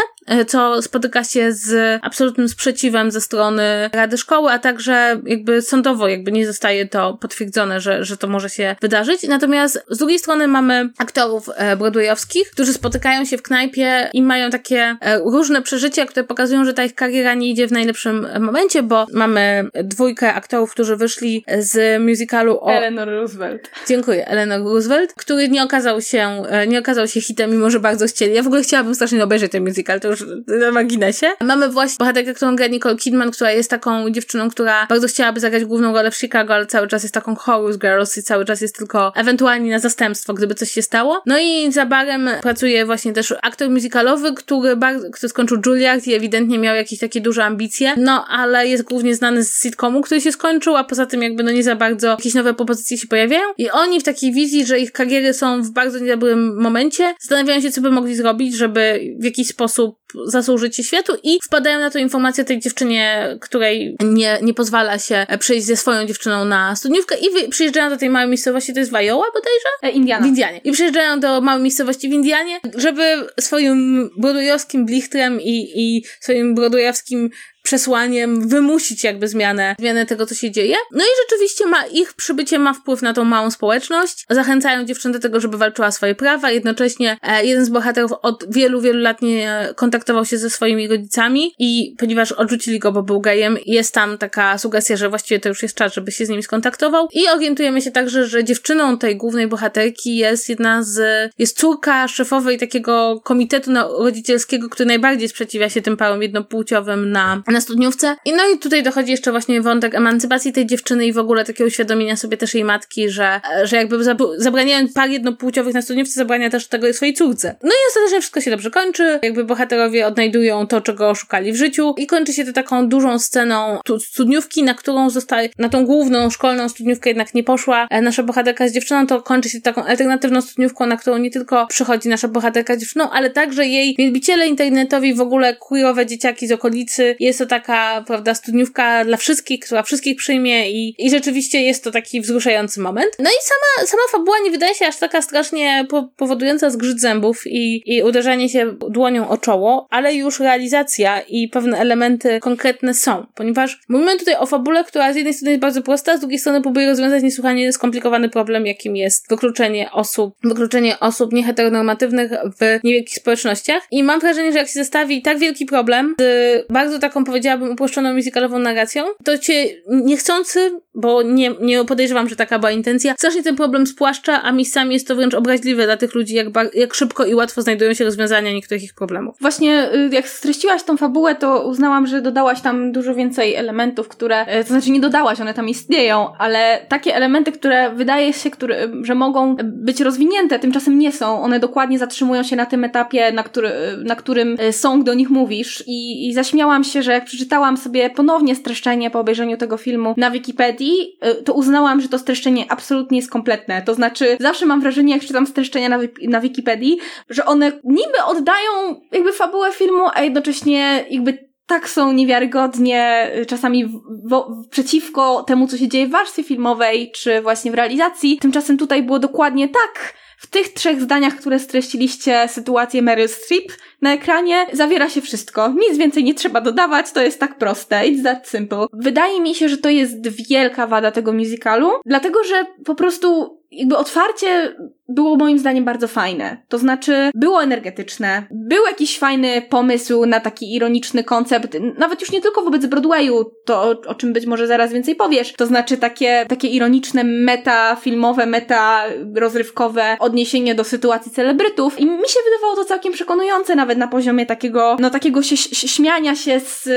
co spotyka się z absolutnym sprzeciwem ze strony Rady Szkoły, a także jakby sądowo jakby nie zostaje to potwierdzone, że, że to może się wydarzyć. Natomiast z drugiej strony mamy aktorów e, którzy spotykają się w knajpie i mają takie e, różne przeżycia, które pokazują, że ta ich kariera nie idzie w najlepszym momencie, bo mamy dwójkę aktorów, którzy wyszli z musicalu o... Eleanor Roosevelt. Dziękuję, Eleanor Roosevelt, który nie okazał się, e, nie okazał się hitem, mimo że bardzo chcieli. Ja w ogóle chciałabym strasznie obejrzeć ten musical, to już na marginesie. Mamy właśnie bohaterkę, którą gra Nicole Kidman, która jest taką dziewczyną, która bardzo chciałaby zagrać główną rolę w Chicago, ale cały czas jest taką chorus girls i cały czas jest tylko ewentualnie na zastępstwo, gdyby coś się stało. No i za barem pracuje właśnie też aktor musicalowy, który, bardzo, który skończył Juilliard i ewidentnie miał jakieś takie duże ambicje, no ale jest głównie znany z sitcomu, który się skończył, a poza tym jakby no nie za bardzo jakieś nowe propozycje się pojawiają. I oni w takiej wizji, że ich kariery są w bardzo niedobrym momencie, zastanawiają się, co by mogli zrobić, żeby w jakiś sposób zasłużyć się światu i wpadają na to informację tej dziewczynie, której nie, nie pozwala się przyjść ze swoją dziewczyną na studniówkę i przyjeżdżają do tej małej miejscowości, to jest Wiowa bodajże? E, Indiana. W Indianie. I przyjeżdżają do małej miejscowości w Indianie, żeby swoim brodujowskim blichtrem i, i swoim brodujowskim przesłaniem wymusić jakby zmianę, zmianę tego, co się dzieje. No i rzeczywiście ma, ich przybycie ma wpływ na tą małą społeczność. Zachęcają dziewczynę do tego, żeby walczyła swoje prawa. Jednocześnie e, jeden z bohaterów od wielu, wielu lat nie kontaktował się ze swoimi rodzicami i ponieważ odrzucili go, bo był gejem, jest tam taka sugestia, że właściwie to już jest czas, żeby się z nimi skontaktował. I orientujemy się także, że dziewczyną tej głównej bohaterki jest jedna z, jest córka szefowej takiego komitetu rodzicielskiego, który najbardziej sprzeciwia się tym parom jednopłciowym na na studniówce. I no i tutaj dochodzi jeszcze właśnie wątek emancypacji tej dziewczyny i w ogóle takiego uświadomienia sobie też jej matki, że, że jakby zabraniając par jednopłciowych na studniówce, zabrania też tego swojej córce. No i ostatecznie wszystko się dobrze kończy, jakby bohaterowie odnajdują to, czego szukali w życiu i kończy się to taką dużą sceną studniówki, na którą zostaje, na tą główną szkolną studniówkę jednak nie poszła e, nasza bohaterka z dziewczyną, to kończy się taką alternatywną studniówką, na którą nie tylko przychodzi nasza bohaterka z dziewczyną, ale także jej wielbiciele internetowi, w ogóle queerowe dzieciaki z okolicy. Jest to taka, prawda, studniówka dla wszystkich, która wszystkich przyjmie i, i rzeczywiście jest to taki wzruszający moment. No i sama, sama fabuła nie wydaje się aż taka strasznie po, powodująca zgrzyt zębów i, i uderzanie się dłonią o czoło, ale już realizacja i pewne elementy konkretne są, ponieważ mówimy tutaj o fabule, która z jednej strony jest bardzo prosta, z drugiej strony próbuje rozwiązać niesłychanie skomplikowany problem, jakim jest wykluczenie osób, wykluczenie osób nieheteronormatywnych w niewielkich społecznościach i mam wrażenie, że jak się zestawi tak wielki problem z bardzo taką, powiedziałabym, powiedziałabym, uproszczoną musicalową narracją, to cię niechcący, bo nie, nie podejrzewam, że taka była intencja, strasznie ten problem spłaszcza, a miejscami jest to wręcz obraźliwe dla tych ludzi, jak, jak szybko i łatwo znajdują się rozwiązania niektórych ich problemów. Właśnie, y, jak streściłaś tą fabułę, to uznałam, że dodałaś tam dużo więcej elementów, które, y, to znaczy nie dodałaś, one tam istnieją, ale takie elementy, które wydaje się, które, że mogą być rozwinięte, tymczasem nie są. One dokładnie zatrzymują się na tym etapie, na, który, na którym y, song do nich mówisz i, i zaśmiałam się, że jak przeczytałam sobie ponownie streszczenie po obejrzeniu tego filmu na Wikipedii, to uznałam, że to streszczenie absolutnie jest kompletne. To znaczy, zawsze mam wrażenie, jak czytam streszczenia na, na Wikipedii, że one niby oddają jakby fabułę filmu, a jednocześnie jakby tak są niewiarygodnie, czasami w, w, przeciwko temu, co się dzieje w warstwie filmowej, czy właśnie w realizacji. Tymczasem tutaj było dokładnie tak. W tych trzech zdaniach, które streściliście sytuację Meryl Streep na ekranie, zawiera się wszystko. Nic więcej nie trzeba dodawać, to jest tak proste. It's that simple. Wydaje mi się, że to jest wielka wada tego musicalu, dlatego że po prostu jakby otwarcie było moim zdaniem bardzo fajne. To znaczy, było energetyczne, był jakiś fajny pomysł na taki ironiczny koncept, nawet już nie tylko wobec Broadwayu, to o, o czym być może zaraz więcej powiesz, to znaczy takie, takie ironiczne meta filmowe, meta rozrywkowe odniesienie do sytuacji celebrytów i mi się wydawało to całkiem przekonujące nawet na poziomie takiego, no takiego się, śmiania się z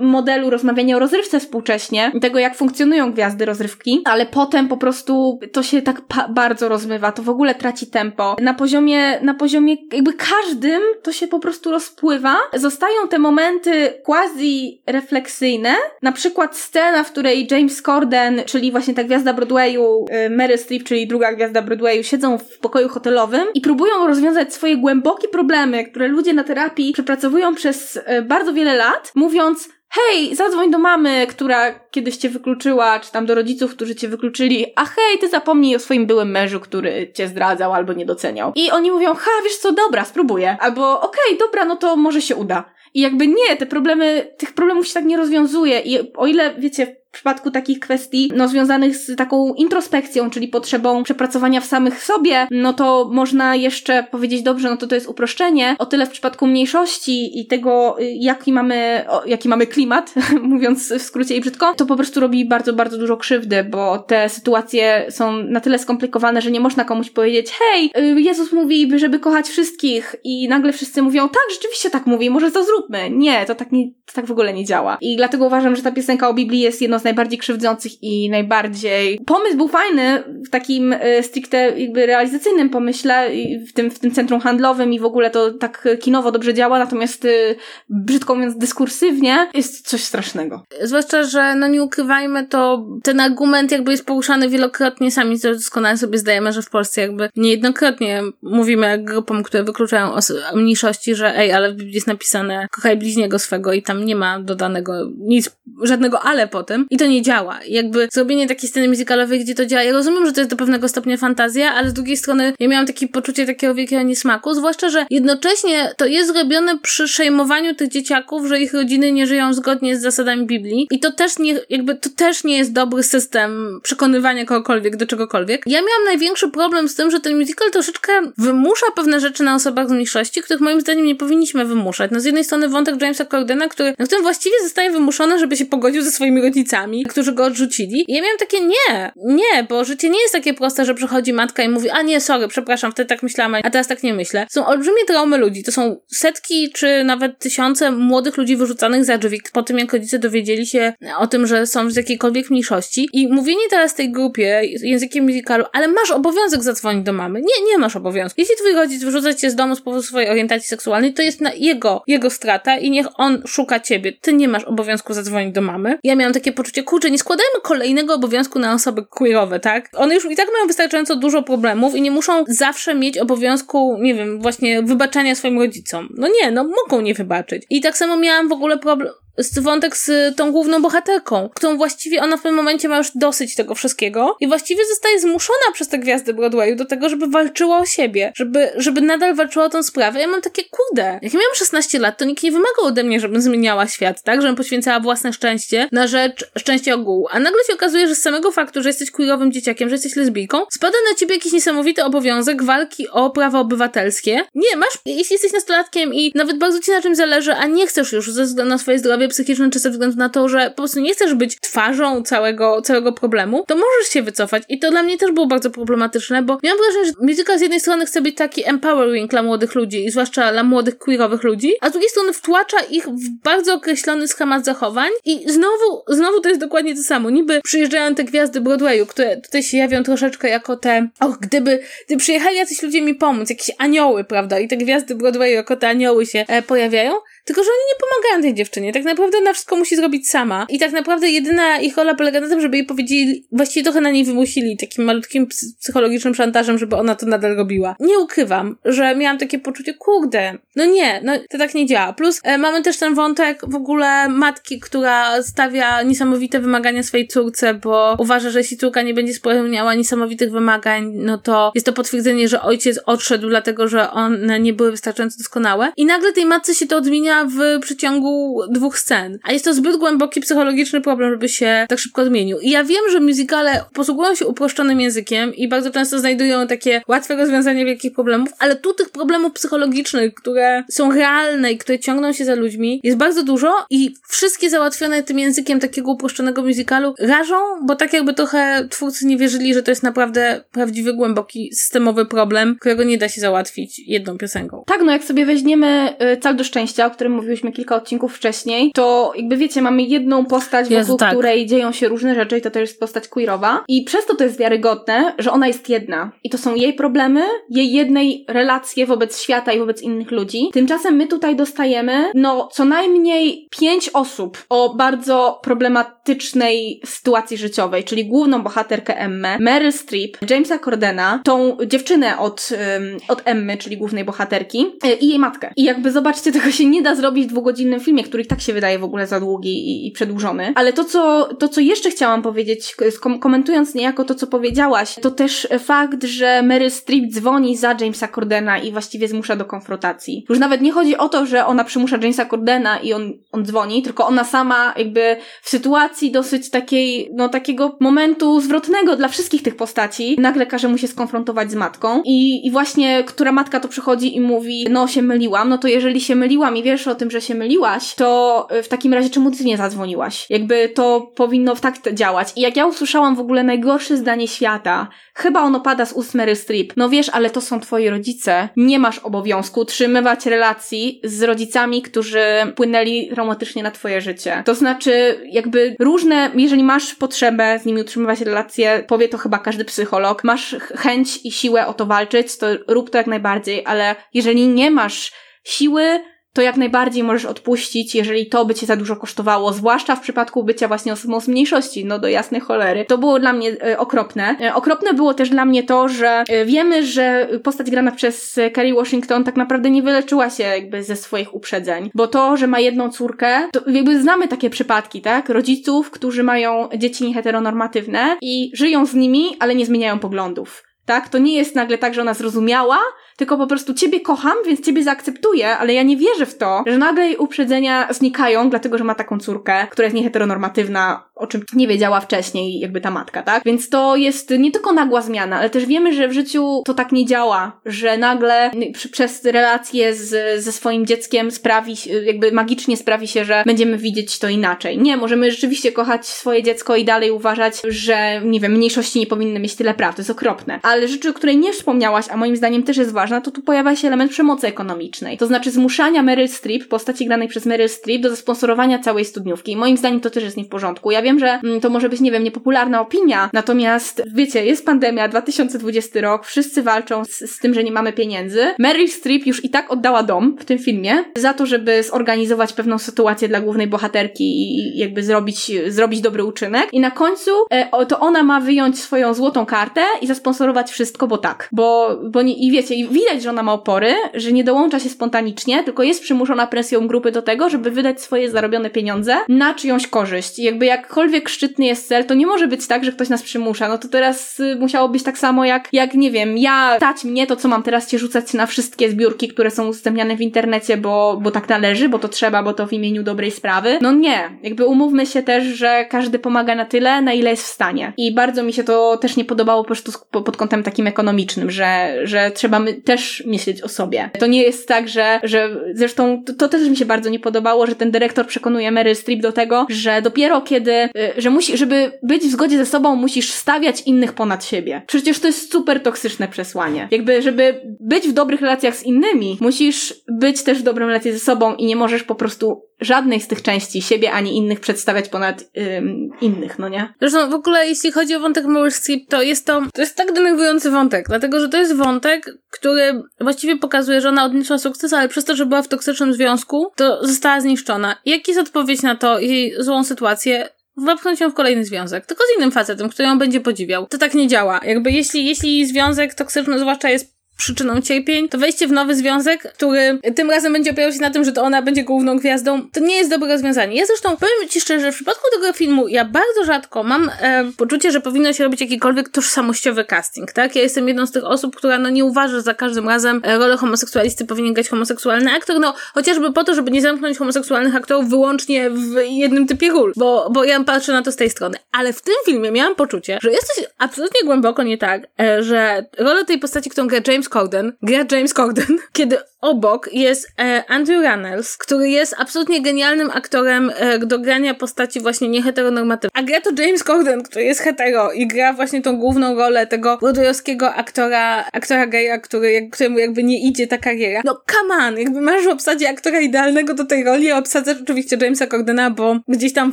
modelu rozmawiania o rozrywce współcześnie, tego jak funkcjonują gwiazdy rozrywki, ale potem po prostu to się tak bardzo rozmywa, to w ogóle traci tempo. Na poziomie, na poziomie jakby każdym to się po prostu rozpływa. Zostają te momenty quasi refleksyjne, na przykład scena, w której James Corden, czyli właśnie ta gwiazda Broadwayu, y, Meryl Streep, czyli druga gwiazda Broadwayu, siedzą w pokoju hotelowym i próbują rozwiązać swoje głębokie problemy, które ludzie na terapii przepracowują przez y, bardzo wiele lat, mówiąc, hej, zadzwoń do mamy, która kiedyś cię wykluczyła, czy tam do rodziców, którzy cię wykluczyli, a hej, ty zapomnij o swoim byłym mężu, który cię zdradzał albo nie doceniał. I oni mówią, ha, wiesz co, dobra, spróbuję. Albo okej, okay, dobra, no to może się uda. I jakby nie, te problemy, tych problemów się tak nie rozwiązuje. I o ile, wiecie, w przypadku takich kwestii, no, związanych z taką introspekcją, czyli potrzebą przepracowania w samych sobie, no to można jeszcze powiedzieć, dobrze, no to to jest uproszczenie. O tyle w przypadku mniejszości i tego, y, jaki mamy, o, jaki mamy klimat, mówiąc w skrócie i brzydko, to po prostu robi bardzo, bardzo dużo krzywdy, bo te sytuacje są na tyle skomplikowane, że nie można komuś powiedzieć, hej, y, Jezus mówi, żeby kochać wszystkich i nagle wszyscy mówią, tak, rzeczywiście tak mówi, może to zróbmy. Nie, to tak, nie, to tak w ogóle nie działa. I dlatego uważam, że ta piosenka o Biblii jest jedną z najbardziej krzywdzących i najbardziej... Pomysł był fajny w takim y, stricte jakby realizacyjnym pomyśle, w tym, w tym centrum handlowym i w ogóle to tak kinowo dobrze działa, natomiast y, brzydko mówiąc dyskursywnie jest coś strasznego. Zwłaszcza, że no nie ukrywajmy, to ten argument jakby jest poruszany wielokrotnie, sami doskonale sobie zdajemy, że w Polsce jakby niejednokrotnie mówimy grupom, które wykluczają mniejszości, że ej, ale w Biblii jest napisane kochaj bliźniego swego i tam nie ma dodanego nic, żadnego ale po tym i to nie działa. Jakby zrobienie takiej sceny muzykalowej, gdzie to działa, ja rozumiem, że to jest do pewnego stopnia fantazja, ale z drugiej strony ja miałam takie poczucie takiego wielkiego niesmaku, zwłaszcza, że jednocześnie to jest zrobione przy szejmowaniu tych dzieciaków, że ich rodziny nie żyją zgodnie z zasadami Biblii i to też nie, jakby to też nie jest dobry system przekonywania kogokolwiek do czegokolwiek. Ja miałam największy problem z tym, że ten musical troszeczkę wymusza pewne rzeczy na osobach z mniejszości, których moim zdaniem nie powinniśmy wymuszać. No z jednej strony wątek Jamesa Cordena, który, na którym właściwie zostaje wymuszony, żeby się pogodził ze swoimi rodzicami, którzy go odrzucili. I ja miałam takie nie, nie, bo życie nie jest takie proste, że przychodzi matka i mówi, a nie, sorry, przepraszam, wtedy tak myślałam, a teraz tak nie myślę. Są olbrzymie traumy ludzi. To są setki czy nawet tysiące młodych ludzi wyrzucanych za drzwi po tym, jak rodzice dowiedzieli się o tym, że są z jakiejkolwiek mniejszości. I mówienie teraz tej grupie językiem musicalu, ale masz obowiązek zadzwonić do mamy. Nie, nie masz obowiązku. Jeśli twój rodzic wyrzuca cię z domu z powodu swojej orientacji seksualnej, to jest na jego, jego strata i niech on szuka ciebie. Ty nie masz obowiązku zadzwonić do mamy. Ja miałam takie poczucie, kurczę, nie składajmy kolejnego obowiązku na osoby queerowe, tak? One już i tak mają wystarczająco dużo problemów i nie muszą zawsze mieć obowiązku, nie wiem, właśnie wybaczania swoim rodzicom. No nie, no mogą nie wybaczyć. I tak samo miałam w ogóle problem, wątek z tą główną bohaterką, którą właściwie ona w pewnym momencie ma już dosyć tego wszystkiego i właściwie zostaje zmuszona przez te gwiazdy Broadwayu do tego, żeby walczyła o siebie, żeby, żeby nadal walczyła o tą sprawę. Ja mam takie, kurde, jak ja miałam 16 lat, to nikt nie wymagał ode mnie, żebym zmieniała świat, tak? Żebym poświęcała własne szczęście na rzecz szczęścia ogółu. A nagle się okazuje, że z samego faktu, że jesteś queerowym dzieciakiem, że jesteś lesbijką, spada na ciebie jakiś niesamowity obowiązek walki o prawa obywatelskie. Nie, masz, jeśli jesteś nastolatkiem i nawet bardzo ci na czym zależy, a nie chcesz już ze względu na swoje zdrowie zdrowie psychiczne, czy ze względu na to, że po prostu nie chcesz być twarzą całego, całego problemu, to możesz się wycofać. I to dla mnie też było bardzo problematyczne, bo miałam wrażenie, że muzyka z jednej strony chce być taki empowering dla młodych ludzi, i zwłaszcza dla młodych queerowych ludzi, a z drugiej strony wtłacza ich w bardzo określony schemat zachowań i znowu, znowu to jest dokładnie to samo. Niby przyjeżdżają te gwiazdy Broadwayu, które tutaj się jawią troszeczkę jako te, och, gdyby, gdyby przyjechali jacyś ludzie mi pomóc, jakieś anioły, prawda, i te gwiazdy Broadwayu jako te anioły się e, pojawiają, tylko, że oni nie pomagają tej dziewczynie. Tak naprawdę ona wszystko musi zrobić sama. I tak naprawdę jedyna ich rola polega na tym, żeby jej powiedzieli, właściwie trochę na niej wymusili takim malutkim psychologicznym szantażem, żeby ona to nadal robiła. Nie ukrywam, że miałam takie poczucie, kurde, no nie, no to tak nie działa. Plus e, mamy też ten wątek w ogóle matki, która stawia niesamowite wymagania swojej córce, bo uważa, że jeśli córka nie będzie spełniała niesamowitych wymagań, no to jest to potwierdzenie, że ojciec odszedł, dlatego że one nie były wystarczająco doskonałe. I nagle tej matce się to odmienia w przeciągu dwóch scen. A jest to zbyt głęboki psychologiczny problem, żeby się tak szybko zmienił. I ja wiem, że musicale posługują się uproszczonym językiem i bardzo często znajdują takie łatwe rozwiązania wielkich problemów, ale tu tych problemów psychologicznych, które są realne i które ciągną się za ludźmi, jest bardzo dużo i wszystkie załatwione tym językiem takiego uproszczonego musicalu rażą, bo tak jakby trochę twórcy nie wierzyli, że to jest naprawdę prawdziwy, głęboki, systemowy problem, którego nie da się załatwić jedną piosenką. Tak, no jak sobie weźmiemy y, Cal do Szczęścia, o którym którym mówiłyśmy kilka odcinków wcześniej, to jakby wiecie, mamy jedną postać, Jezu, wokół tak. której dzieją się różne rzeczy i to też jest postać queerowa. I przez to to jest wiarygodne, że ona jest jedna. I to są jej problemy, jej jednej relacje wobec świata i wobec innych ludzi. Tymczasem my tutaj dostajemy, no, co najmniej pięć osób o bardzo problematycznej sytuacji życiowej, czyli główną bohaterkę Emmę, Meryl Streep, Jamesa Cordena, tą dziewczynę od, um, od Emmy, czyli głównej bohaterki, e, i jej matkę. I jakby zobaczcie, tego się nie da zrobić w dwugodzinnym filmie, który tak się wydaje w ogóle za długi i, i przedłużony. Ale to co, to, co jeszcze chciałam powiedzieć, komentując niejako to, co powiedziałaś, to też fakt, że Mary Streep dzwoni za Jamesa Cordena i właściwie zmusza do konfrontacji. Już nawet nie chodzi o to, że ona przymusza Jamesa Cordena i on, on dzwoni, tylko ona sama jakby w sytuacji dosyć takiej, no takiego momentu zwrotnego dla wszystkich tych postaci, nagle każe mu się skonfrontować z matką i, i właśnie, która matka to przychodzi i mówi, no się myliłam, no to jeżeli się myliłam i wiesz, wiesz o tym, że się myliłaś, to e, w takim razie czemu ty nie zadzwoniłaś? Jakby to powinno w tak działać. I jak ja usłyszałam w ogóle najgorsze zdanie świata, chyba ono pada z ust Streep, no wiesz, ale to są twoi rodzice, nie masz obowiązku utrzymywać relacji z rodzicami, którzy płynęli traumatycznie na twoje życie. To znaczy, jakby różne, jeżeli masz potrzebę z nimi utrzymywać relacje, powie to chyba każdy psycholog, masz chęć i siłę o to walczyć, to rób to jak najbardziej, ale jeżeli nie masz siły, to jak najbardziej możesz odpuścić, jeżeli to by cię za dużo kosztowało, zwłaszcza w przypadku bycia właśnie osobą z mniejszości, no do jasnej cholery. To było dla mnie e, okropne. E, okropne było też dla mnie to, że e, wiemy, że postać grana przez Kerry Washington tak naprawdę nie wyleczyła się jakby ze swoich uprzedzeń, bo to, że ma jedną córkę, to jakby znamy takie przypadki, tak? Rodziców, którzy mają dzieci nieheteronormatywne i żyją z nimi, ale nie zmieniają poglądów. Tak? To nie jest nagle tak, że ona zrozumiała, tylko po prostu ciebie kocham, więc ciebie zaakceptuję, ale ja nie wierzę w to, że nagle jej uprzedzenia znikają, dlatego że ma taką córkę, która jest nieheteronormatywna, o czym nie wiedziała wcześniej jakby ta matka, tak? Więc to jest nie tylko nagła zmiana, ale też wiemy, że w życiu to tak nie działa, że nagle przez relacje z, ze swoim dzieckiem sprawi, jakby magicznie sprawi się, że będziemy widzieć to inaczej. Nie, możemy rzeczywiście kochać swoje dziecko i dalej uważać, że, nie wiem, mniejszości nie powinny mieć tyle praw, to jest okropne. Ale rzeczy, o której nie wspomniałaś, a moim zdaniem też jest ważne, ważna, to tu pojawia się element przemocy ekonomicznej. To znaczy zmuszania Meryl Streep, postaci granej przez Meryl Streep, do zasponsorowania całej studniówki. Moim zdaniem to też jest nie w porządku. Ja wiem, że mm, to może być, nie wiem, niepopularna opinia, natomiast wiecie, jest pandemia, 2020 rok, wszyscy walczą z, z tym, że nie mamy pieniędzy. Meryl Streep już i tak oddała dom w tym filmie za to, żeby zorganizować pewną sytuację dla głównej bohaterki i jakby zrobić, zrobić dobry uczynek. I na końcu e, to ona ma wyjąć swoją złotą kartę i zasponsorować wszystko, bo tak. Bo, bo nie, i wiecie, i widać, że ona ma opory, że nie dołącza się spontanicznie, tylko jest przymuszona presją grupy do tego, żeby wydać swoje zarobione pieniądze na czyjąś korzyść. I jakby jakkolwiek szczytny jest cel, to nie może być tak, że ktoś nas przymusza. No to teraz y, musiało być tak samo jak, jak nie wiem, ja stać mnie, to co mam teraz cię rzucać na wszystkie zbiórki, które są udostępniane w internecie, bo, bo tak należy, bo to trzeba, bo to w imieniu dobrej sprawy. No nie. Jakby umówmy się też, że każdy pomaga na tyle, na ile jest w stanie. I bardzo mi się to też nie podobało po prostu pod kątem takim ekonomicznym, że, że trzeba my, też myśleć o sobie. To nie jest tak, że, że zresztą to, to też mi się bardzo nie podobało, że ten dyrektor przekonuje Meryl Streep do tego, że dopiero kiedy, y, że musi, żeby być w zgodzie ze sobą, musisz stawiać innych ponad siebie. Przecież to jest super toksyczne przesłanie. Jakby, żeby być w dobrych relacjach z innymi, musisz być też w dobrym relacji ze sobą i nie możesz po prostu żadnej z tych części siebie ani innych przedstawiać ponad ym, innych, no nie? Zresztą w ogóle jeśli chodzi o wątek Streep, to jest to, to jest tak denerwujący wątek, dlatego że to jest wątek, który właściwie pokazuje, że ona odniosła sukces, ale przez to, że była w toksycznym związku, to została zniszczona. Jaki jest odpowiedź na to jej złą sytuację? wepchnąć ją w kolejny związek, tylko z innym facetem, który ją będzie podziwiał. To tak nie działa. Jakby jeśli, jeśli związek toksyczny zwłaszcza jest przyczyną cierpień, to wejście w nowy związek, który tym razem będzie opierał się na tym, że to ona będzie główną gwiazdą, to nie jest dobre rozwiązanie. Ja zresztą powiem Ci szczerze, w przypadku tego filmu ja bardzo rzadko mam e, poczucie, że powinno się robić jakikolwiek tożsamościowy casting, tak? Ja jestem jedną z tych osób, która no nie uważa, że za każdym razem e, rolę homoseksualisty powinien grać homoseksualny aktor, no chociażby po to, żeby nie zamknąć homoseksualnych aktorów wyłącznie w jednym typie ról, bo, bo ja patrzę na to z tej strony. Ale w tym filmie miałam poczucie, że jest absolutnie głęboko nie tak, e, że rolę tej postaci, którą gra James James Corden, gra James Corden, kiedy obok jest e, Andrew Rannells, który jest absolutnie genialnym aktorem e, do grania postaci właśnie nieheteronormatywnej. A gra to James Corden, który jest hetero i gra właśnie tą główną rolę tego broadwayowskiego aktora, aktora geja, który, któremu jakby nie idzie ta kariera. No come on, jakby masz w obsadzie aktora idealnego do tej roli, a oczywiście Jamesa Cordena, bo gdzieś tam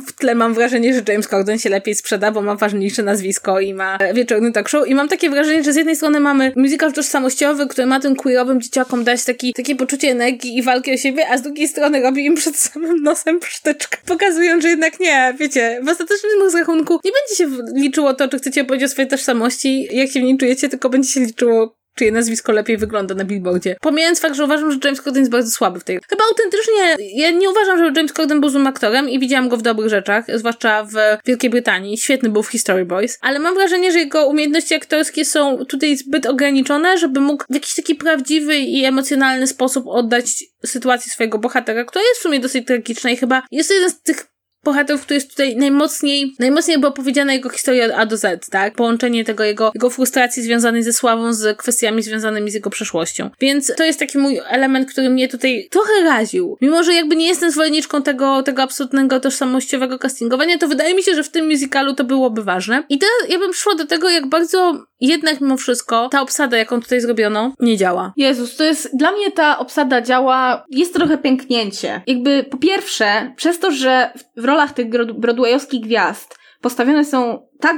w tle mam wrażenie, że James Corden się lepiej sprzeda, bo ma ważniejsze nazwisko i ma wieczorny talk show i mam takie wrażenie, że z jednej strony mamy musical tożsamościowy, który ma tym queerowym dzieciakom dać taki takie poczucie energii i walki o siebie, a z drugiej strony robi im przed samym nosem psztyczkę, pokazując, że jednak nie, wiecie, w ostatecznym rozrachunku nie będzie się liczyło to, czy chcecie powiedzieć o swojej tożsamości, jak się w niej czujecie, tylko będzie się liczyło czyje nazwisko lepiej wygląda na billboardzie. Pomijając fakt, że uważam, że James Corden jest bardzo słaby w tej. Chyba autentycznie, ja nie uważam, że James Corden był złym aktorem i widziałam go w dobrych rzeczach, zwłaszcza w Wielkiej Brytanii. Świetny był w History Boys, ale mam wrażenie, że jego umiejętności aktorskie są tutaj zbyt ograniczone, żeby mógł w jakiś taki prawdziwy i emocjonalny sposób oddać sytuację swojego bohatera, która jest w sumie dosyć tragiczna i chyba jest jeden z tych bohaterów, który jest tutaj najmocniej, najmocniej była powiedziana jego historia A do Z, tak? Połączenie tego jego, jego frustracji związanej ze sławą z kwestiami związanymi z jego przeszłością. Więc to jest taki mój element, który mnie tutaj trochę raził. Mimo, że jakby nie jestem zwolenniczką tego, tego absolutnego tożsamościowego castingowania, to wydaje mi się, że w tym musicalu to byłoby ważne. I teraz ja bym przyszła do tego, jak bardzo jednak mimo wszystko ta obsada, jaką tutaj zrobiono, nie działa. Jezus, to jest, dla mnie ta obsada działa, jest trochę pęknięcie. Jakby po pierwsze, przez to, że w rolach tych broadwayowskich gwiazd postawione są tak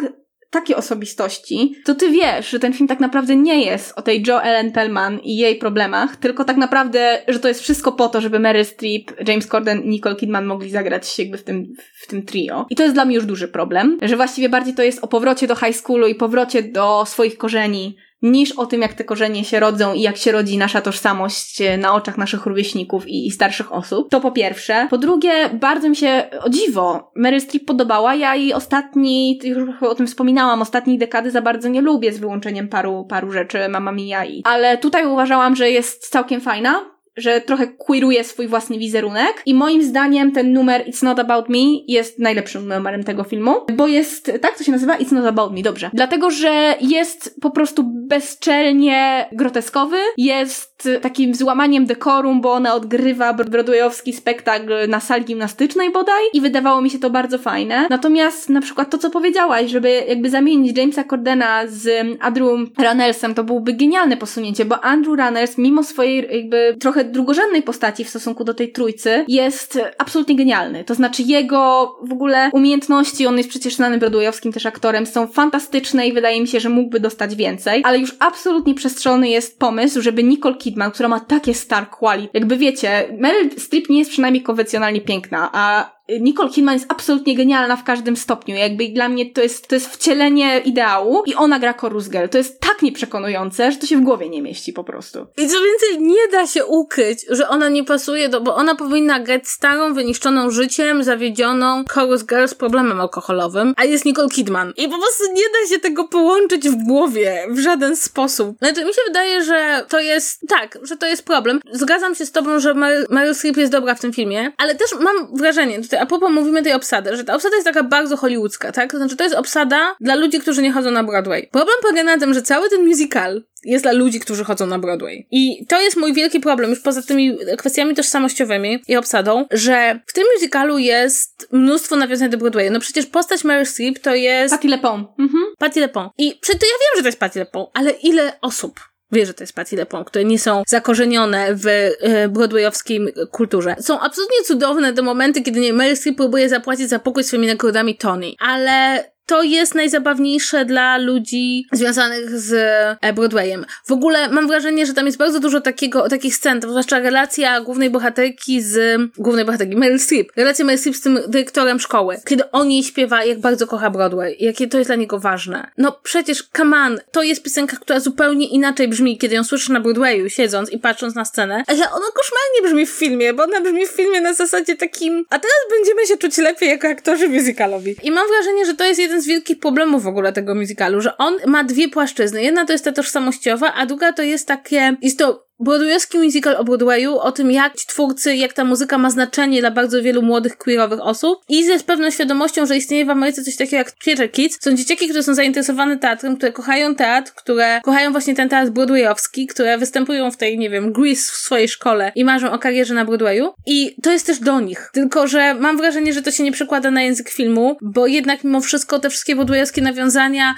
takie osobistości, to ty wiesz, że ten film tak naprawdę nie jest o tej Jo Ellen Pellman i jej problemach, tylko tak naprawdę, że to jest wszystko po to, żeby Meryl Streep, James Corden i Nicole Kidman mogli zagrać jakby w tym, w tym trio. I to jest dla mnie już duży problem, że właściwie bardziej to jest o powrocie do high schoolu i powrocie do swoich korzeni, niż o tym, jak te korzenie się rodzą i jak się rodzi nasza tożsamość e, na oczach naszych rówieśników i, i starszych osób. To po pierwsze. Po drugie, bardzo mi się, o dziwo, Mary Streep podobała. Ja jej ostatni, już o tym wspominałam, ostatniej dekady za bardzo nie lubię z wyłączeniem paru, paru rzeczy Mama Mia i... Ale tutaj uważałam, że jest całkiem fajna że trochę queeruje swój własny wizerunek i moim zdaniem ten numer It's Not About Me jest najlepszym numerem tego filmu, bo jest, tak to się nazywa? It's Not About Me, dobrze. Dlatego, że jest po prostu bezczelnie groteskowy, jest takim złamaniem dekorum, bo ona odgrywa broadwayowski spektakl na sali gimnastycznej bodaj i wydawało mi się to bardzo fajne. Natomiast na przykład to, co powiedziałaś, żeby jakby zamienić Jamesa Cordena z Andrew Runnelsem, to byłby genialne posunięcie, bo Andrew Runnels mimo swojej jakby trochę drugorzędnej postaci w stosunku do tej trójcy jest absolutnie genialny. To znaczy jego w ogóle umiejętności, on jest przecież znanym broadwayowskim też aktorem, są fantastyczne i wydaje mi się, że mógłby dostać więcej, ale już absolutnie przestrzelony jest pomysł, żeby Nicole Kidman, która ma takie star quality, jakby wiecie, Meryl Streep nie jest przynajmniej konwencjonalnie piękna, a Nicole Kidman jest absolutnie genialna w każdym stopniu. Jakby dla mnie to jest, to jest wcielenie ideału i ona gra Chorus Girl. To jest tak nieprzekonujące, że to się w głowie nie mieści po prostu. I co więcej, nie da się ukryć, że ona nie pasuje do, bo ona powinna grać starą, wyniszczoną życiem, zawiedzioną Chorus Girl z problemem alkoholowym, a jest Nicole Kidman. I po prostu nie da się tego połączyć w głowie w żaden sposób. Znaczy, mi się wydaje, że to jest, tak, że to jest problem. Zgadzam się z tobą, że Meryl Streep jest dobra w tym filmie, ale też mam wrażenie, tutaj a propos mówimy tej obsady, że ta obsada jest taka bardzo hollywoodzka, tak? To znaczy to jest obsada dla ludzi, którzy nie chodzą na Broadway. Problem polega na tym, że cały ten musical jest dla ludzi, którzy chodzą na Broadway. I to jest mój wielki problem, już poza tymi kwestiami tożsamościowymi i obsadą, że w tym musicalu jest mnóstwo nawiązań do Broadwayu. No przecież postać Mary Streep to jest... Patti LePone. Mhm. Patti LePone. I przy to ja wiem, że to jest Patti LePone, ale ile osób wie, że to jest Patti LePone, które nie są zakorzenione w e, broadwayowskiej kulturze. Są absolutnie cudowne te momenty, kiedy nie, Mary Streep próbuje zapłacić za pokój swoimi nagrodami Tony, ale to jest najzabawniejsze dla ludzi związanych z e, Broadwayem. W ogóle mam wrażenie, że tam jest bardzo dużo takiego, takich scen, zwłaszcza relacja głównej bohaterki z, głównej bohaterki, Meryl Streep. Relacja Meryl Streep z tym dyrektorem szkoły. Kiedy on jej śpiewa, jak bardzo kocha Broadway. Jakie to jest dla niego ważne. No przecież, come on, to jest piosenka, która zupełnie inaczej brzmi, kiedy ją słyszysz na Broadwayu, siedząc i patrząc na scenę. Ale ona koszmarnie brzmi w filmie, bo ona brzmi w filmie na zasadzie takim, a teraz będziemy się czuć lepiej jako aktorzy musicalowi. I mam wrażenie, że to jest jeden jeden z wielkich problemów w ogóle tego musicalu, że on ma dwie płaszczyzny. Jedna to jest ta tożsamościowa, a druga to jest takie, jest to Broadwayowski musical o Broadwayu, o tym jak ci twórcy, jak ta muzyka ma znaczenie dla bardzo wielu młodych queerowych osób i ze pewną świadomością, że istnieje w Ameryce coś takiego jak Theater Kids. Są dzieciaki, które są zainteresowane teatrem, które kochają teatr, które kochają właśnie ten teatr broadwayowski, które występują w tej, nie wiem, Grease w swojej szkole i marzą o karierze na Broadwayu. I to jest też do nich. Tylko, że mam wrażenie, że to się nie przekłada na język filmu, bo jednak mimo wszystko te wszystkie broadwayowskie nawiązania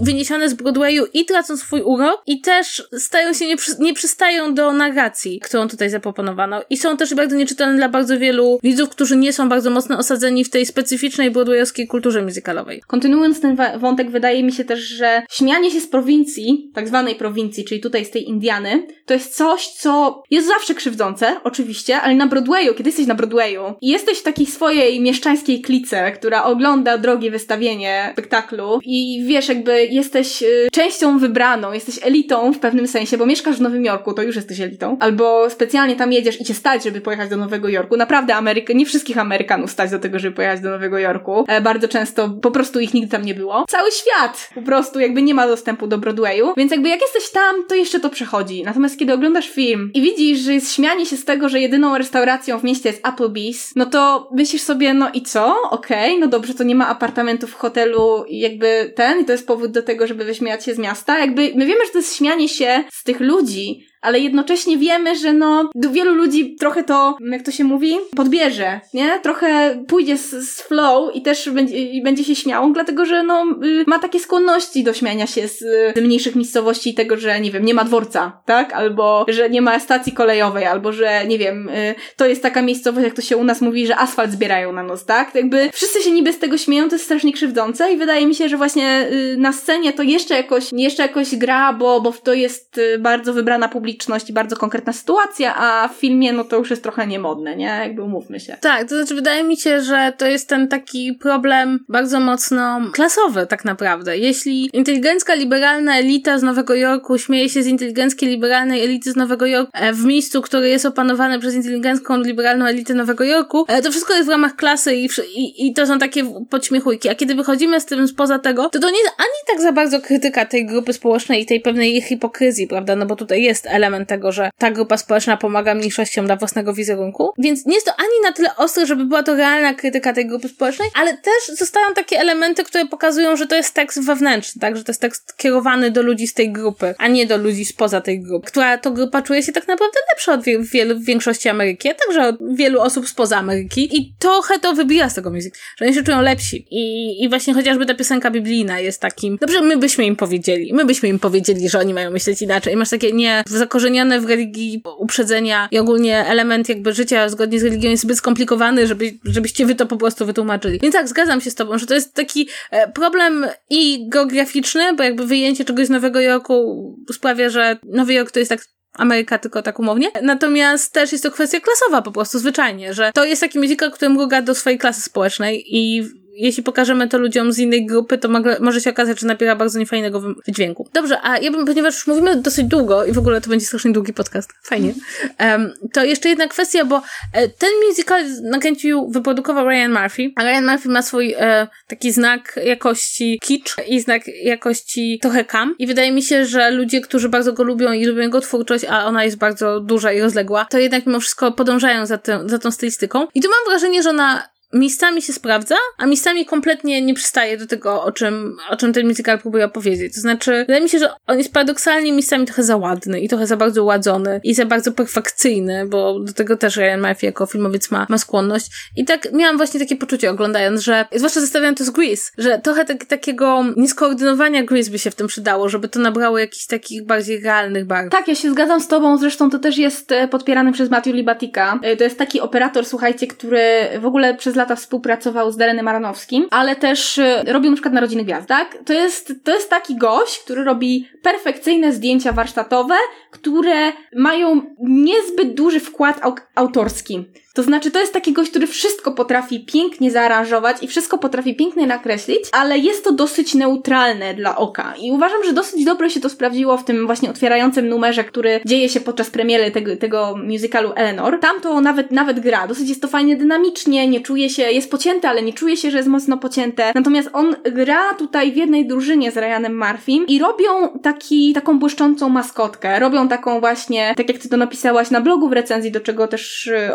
wyniesione z Broadwayu i tracą swój urok i też stają się nieprzy, przystają do narracji, którą tutaj zaproponowano. I są też bardzo nieczytelne dla bardzo wielu widzów, którzy nie są bardzo mocno osadzeni w tej specyficznej broadwayowskiej kulturze muzykalowej. Kontynuując ten wątek, wydaje mi się też, że śmianie się z prowincji, tak zwanej prowincji, czyli tutaj z tej Indiany, to jest coś, co jest zawsze krzywdzące, oczywiście, ale na Broadwayu, kiedy jesteś na Broadwayu i jesteś w takiej swojej mieszczańskiej klice, która ogląda drogie wystawienie spektaklu i wiesz, jakby jesteś y, częścią wybraną, jesteś elitą w pewnym sensie, bo mieszkasz w Nowym Jorku, to już jesteś elitą. Albo specjalnie tam jedziesz i cię stać, żeby pojechać do Nowego Jorku. Naprawdę Ameryka, nie wszystkich Amerykanów stać do tego, żeby pojechać do Nowego Jorku. E, bardzo często po prostu ich nigdy tam nie było. Cały świat po prostu jakby nie ma dostępu do Broadwayu, więc jakby jak jesteś tam, to jeszcze to przechodzi. Natomiast kiedy oglądasz film i widzisz, że jest śmianie się z tego, że jedyną restauracją w mieście jest Applebee's, no to myślisz sobie, no i co? Okej, okay, no dobrze, to nie ma apartamentów w hotelu jakby ten, i to jest powód do tego, żeby wyśmiać się z miasta. Jakby my wiemy, że to jest śmianie się z tych ludzi, ale jednocześnie wiemy, że no, wielu ludzi trochę to, jak to się mówi, podbierze, nie? Trochę pójdzie z, z flow i też będzie, i będzie się śmiał, dlatego że no, y, ma takie skłonności do śmiania się z, z mniejszych miejscowości i tego, że nie wiem, nie ma dworca, tak? Albo, że nie ma stacji kolejowej, albo, że nie wiem, y, to jest taka miejscowość, jak to się u nas mówi, że asfalt zbierają na nos, tak? Jakby wszyscy się niby z tego śmieją, to jest strasznie krzywdzące i wydaje mi się, że właśnie y, na scenie to jeszcze jakoś, jeszcze jakoś gra, bo, bo to jest bardzo wybrana publiczność publiczność i bardzo konkretna sytuacja, a w filmie no to już jest trochę niemodne, nie? Jakby umówmy się. Tak, to znaczy wydaje mi się, że to jest ten taki problem bardzo mocno klasowy tak naprawdę. Jeśli inteligencka, liberalna elita z Nowego Jorku śmieje się z inteligenckiej, liberalnej elity z Nowego Jorku e, w miejscu, które jest opanowane przez inteligencką, liberalną elitę Nowego Jorku, e, to wszystko jest w ramach klasy i, i, i to są takie podśmiechujki. A kiedy wychodzimy z tym spoza tego, to to nie jest ani tak za bardzo krytyka tej grupy społecznej i tej pewnej hipokryzji, prawda? No bo tutaj jest element element tego, że ta grupa społeczna pomaga mniejszościom dla własnego wizerunku. Więc nie jest to ani na tyle ostre, żeby była to realna krytyka tej grupy społecznej, ale też zostają takie elementy, które pokazują, że to jest tekst wewnętrzny, tak? Że to jest tekst kierowany do ludzi z tej grupy, a nie do ludzi spoza tej grupy, która to grupa czuje się tak naprawdę lepsza od wie wielu, większości Ameryki, a także od wielu osób spoza Ameryki i trochę to wybija z tego muzyki, że oni się czują lepsi. I, I właśnie chociażby ta piosenka biblijna jest takim, dobrze, my byśmy im powiedzieli, my byśmy im powiedzieli, że oni mają myśleć inaczej. I masz takie, nie, w zakorzenione w religii uprzedzenia i ogólnie element jakby życia zgodnie z religią jest zbyt skomplikowany, żeby, żebyście wy to po prostu wytłumaczyli. Więc tak, zgadzam się z tobą, że to jest taki e, problem i geograficzny, bo jakby wyjęcie czegoś z Nowego Jorku sprawia, że Nowy Jork to jest tak Ameryka, tylko tak umownie. Natomiast też jest to kwestia klasowa po prostu, zwyczajnie, że to jest taki musical, który mruga do swojej klasy społecznej i jeśli pokażemy to ludziom z innej grupy, to może się okazać, że nabiera bardzo niefajnego wydźwięku. Dobrze, a ja bym, ponieważ już mówimy dosyć długo i w ogóle to będzie strasznie długi podcast, fajnie, um, to jeszcze jedna kwestia, bo e, ten musical nakręcił, wyprodukował Ryan Murphy, a Ryan Murphy ma swój e, taki znak jakości kitsch i znak jakości trochę kam i wydaje mi się, że ludzie, którzy bardzo go lubią i lubią jego twórczość, a ona jest bardzo duża i rozległa, to jednak mimo wszystko podążają za, tym, za tą stylistyką. I tu mam wrażenie, że ona miejscami się sprawdza, a miejscami kompletnie nie przystaje do tego, o czym, o czym ten musical próbuje opowiedzieć. To znaczy, wydaje mi się, że on jest paradoksalnie miejscami trochę za ładny i trochę za bardzo ładzony i za bardzo perfekcyjny, bo do tego też Ryan Murphy jako filmowiec ma, ma skłonność. I tak miałam właśnie takie poczucie oglądając, że, zwłaszcza zestawiając to z Grease, że trochę tak, takiego nieskoordynowania Grease by się w tym przydało, żeby to nabrało jakichś takich bardziej realnych barw. Tak, ja się zgadzam z tobą, zresztą to też jest e, podpierane przez Matthew Libatika. E, to jest taki operator, słuchajcie, który w ogóle przez lata współpracował z Darenem Aronowskim, ale też e, robił na przykład Narodziny Gwiazd, tak? To jest, to jest taki gość, który robi perfekcyjne zdjęcia warsztatowe, które mają niezbyt duży wkład au autorski. To znaczy, to jest taki gość, który wszystko potrafi pięknie zaaranżować i wszystko potrafi pięknie nakreślić, ale jest to dosyć neutralne dla oka. I uważam, że dosyć dobrze się to sprawdziło w tym właśnie otwierającym numerze, który dzieje się podczas premiery tego, tego musicalu Eleanor. Tam to nawet, nawet gra. Dosyć jest to fajnie dynamicznie, nie czuje się, jest pocięte, ale nie czuje się, że jest mocno pocięte. Natomiast on gra tutaj w jednej drużynie z Ryanem Murphym i robią taki, taką błyszczącą maskotkę. Robią taką właśnie, tak jak ty to napisałaś na blogu w recenzji, do czego też y,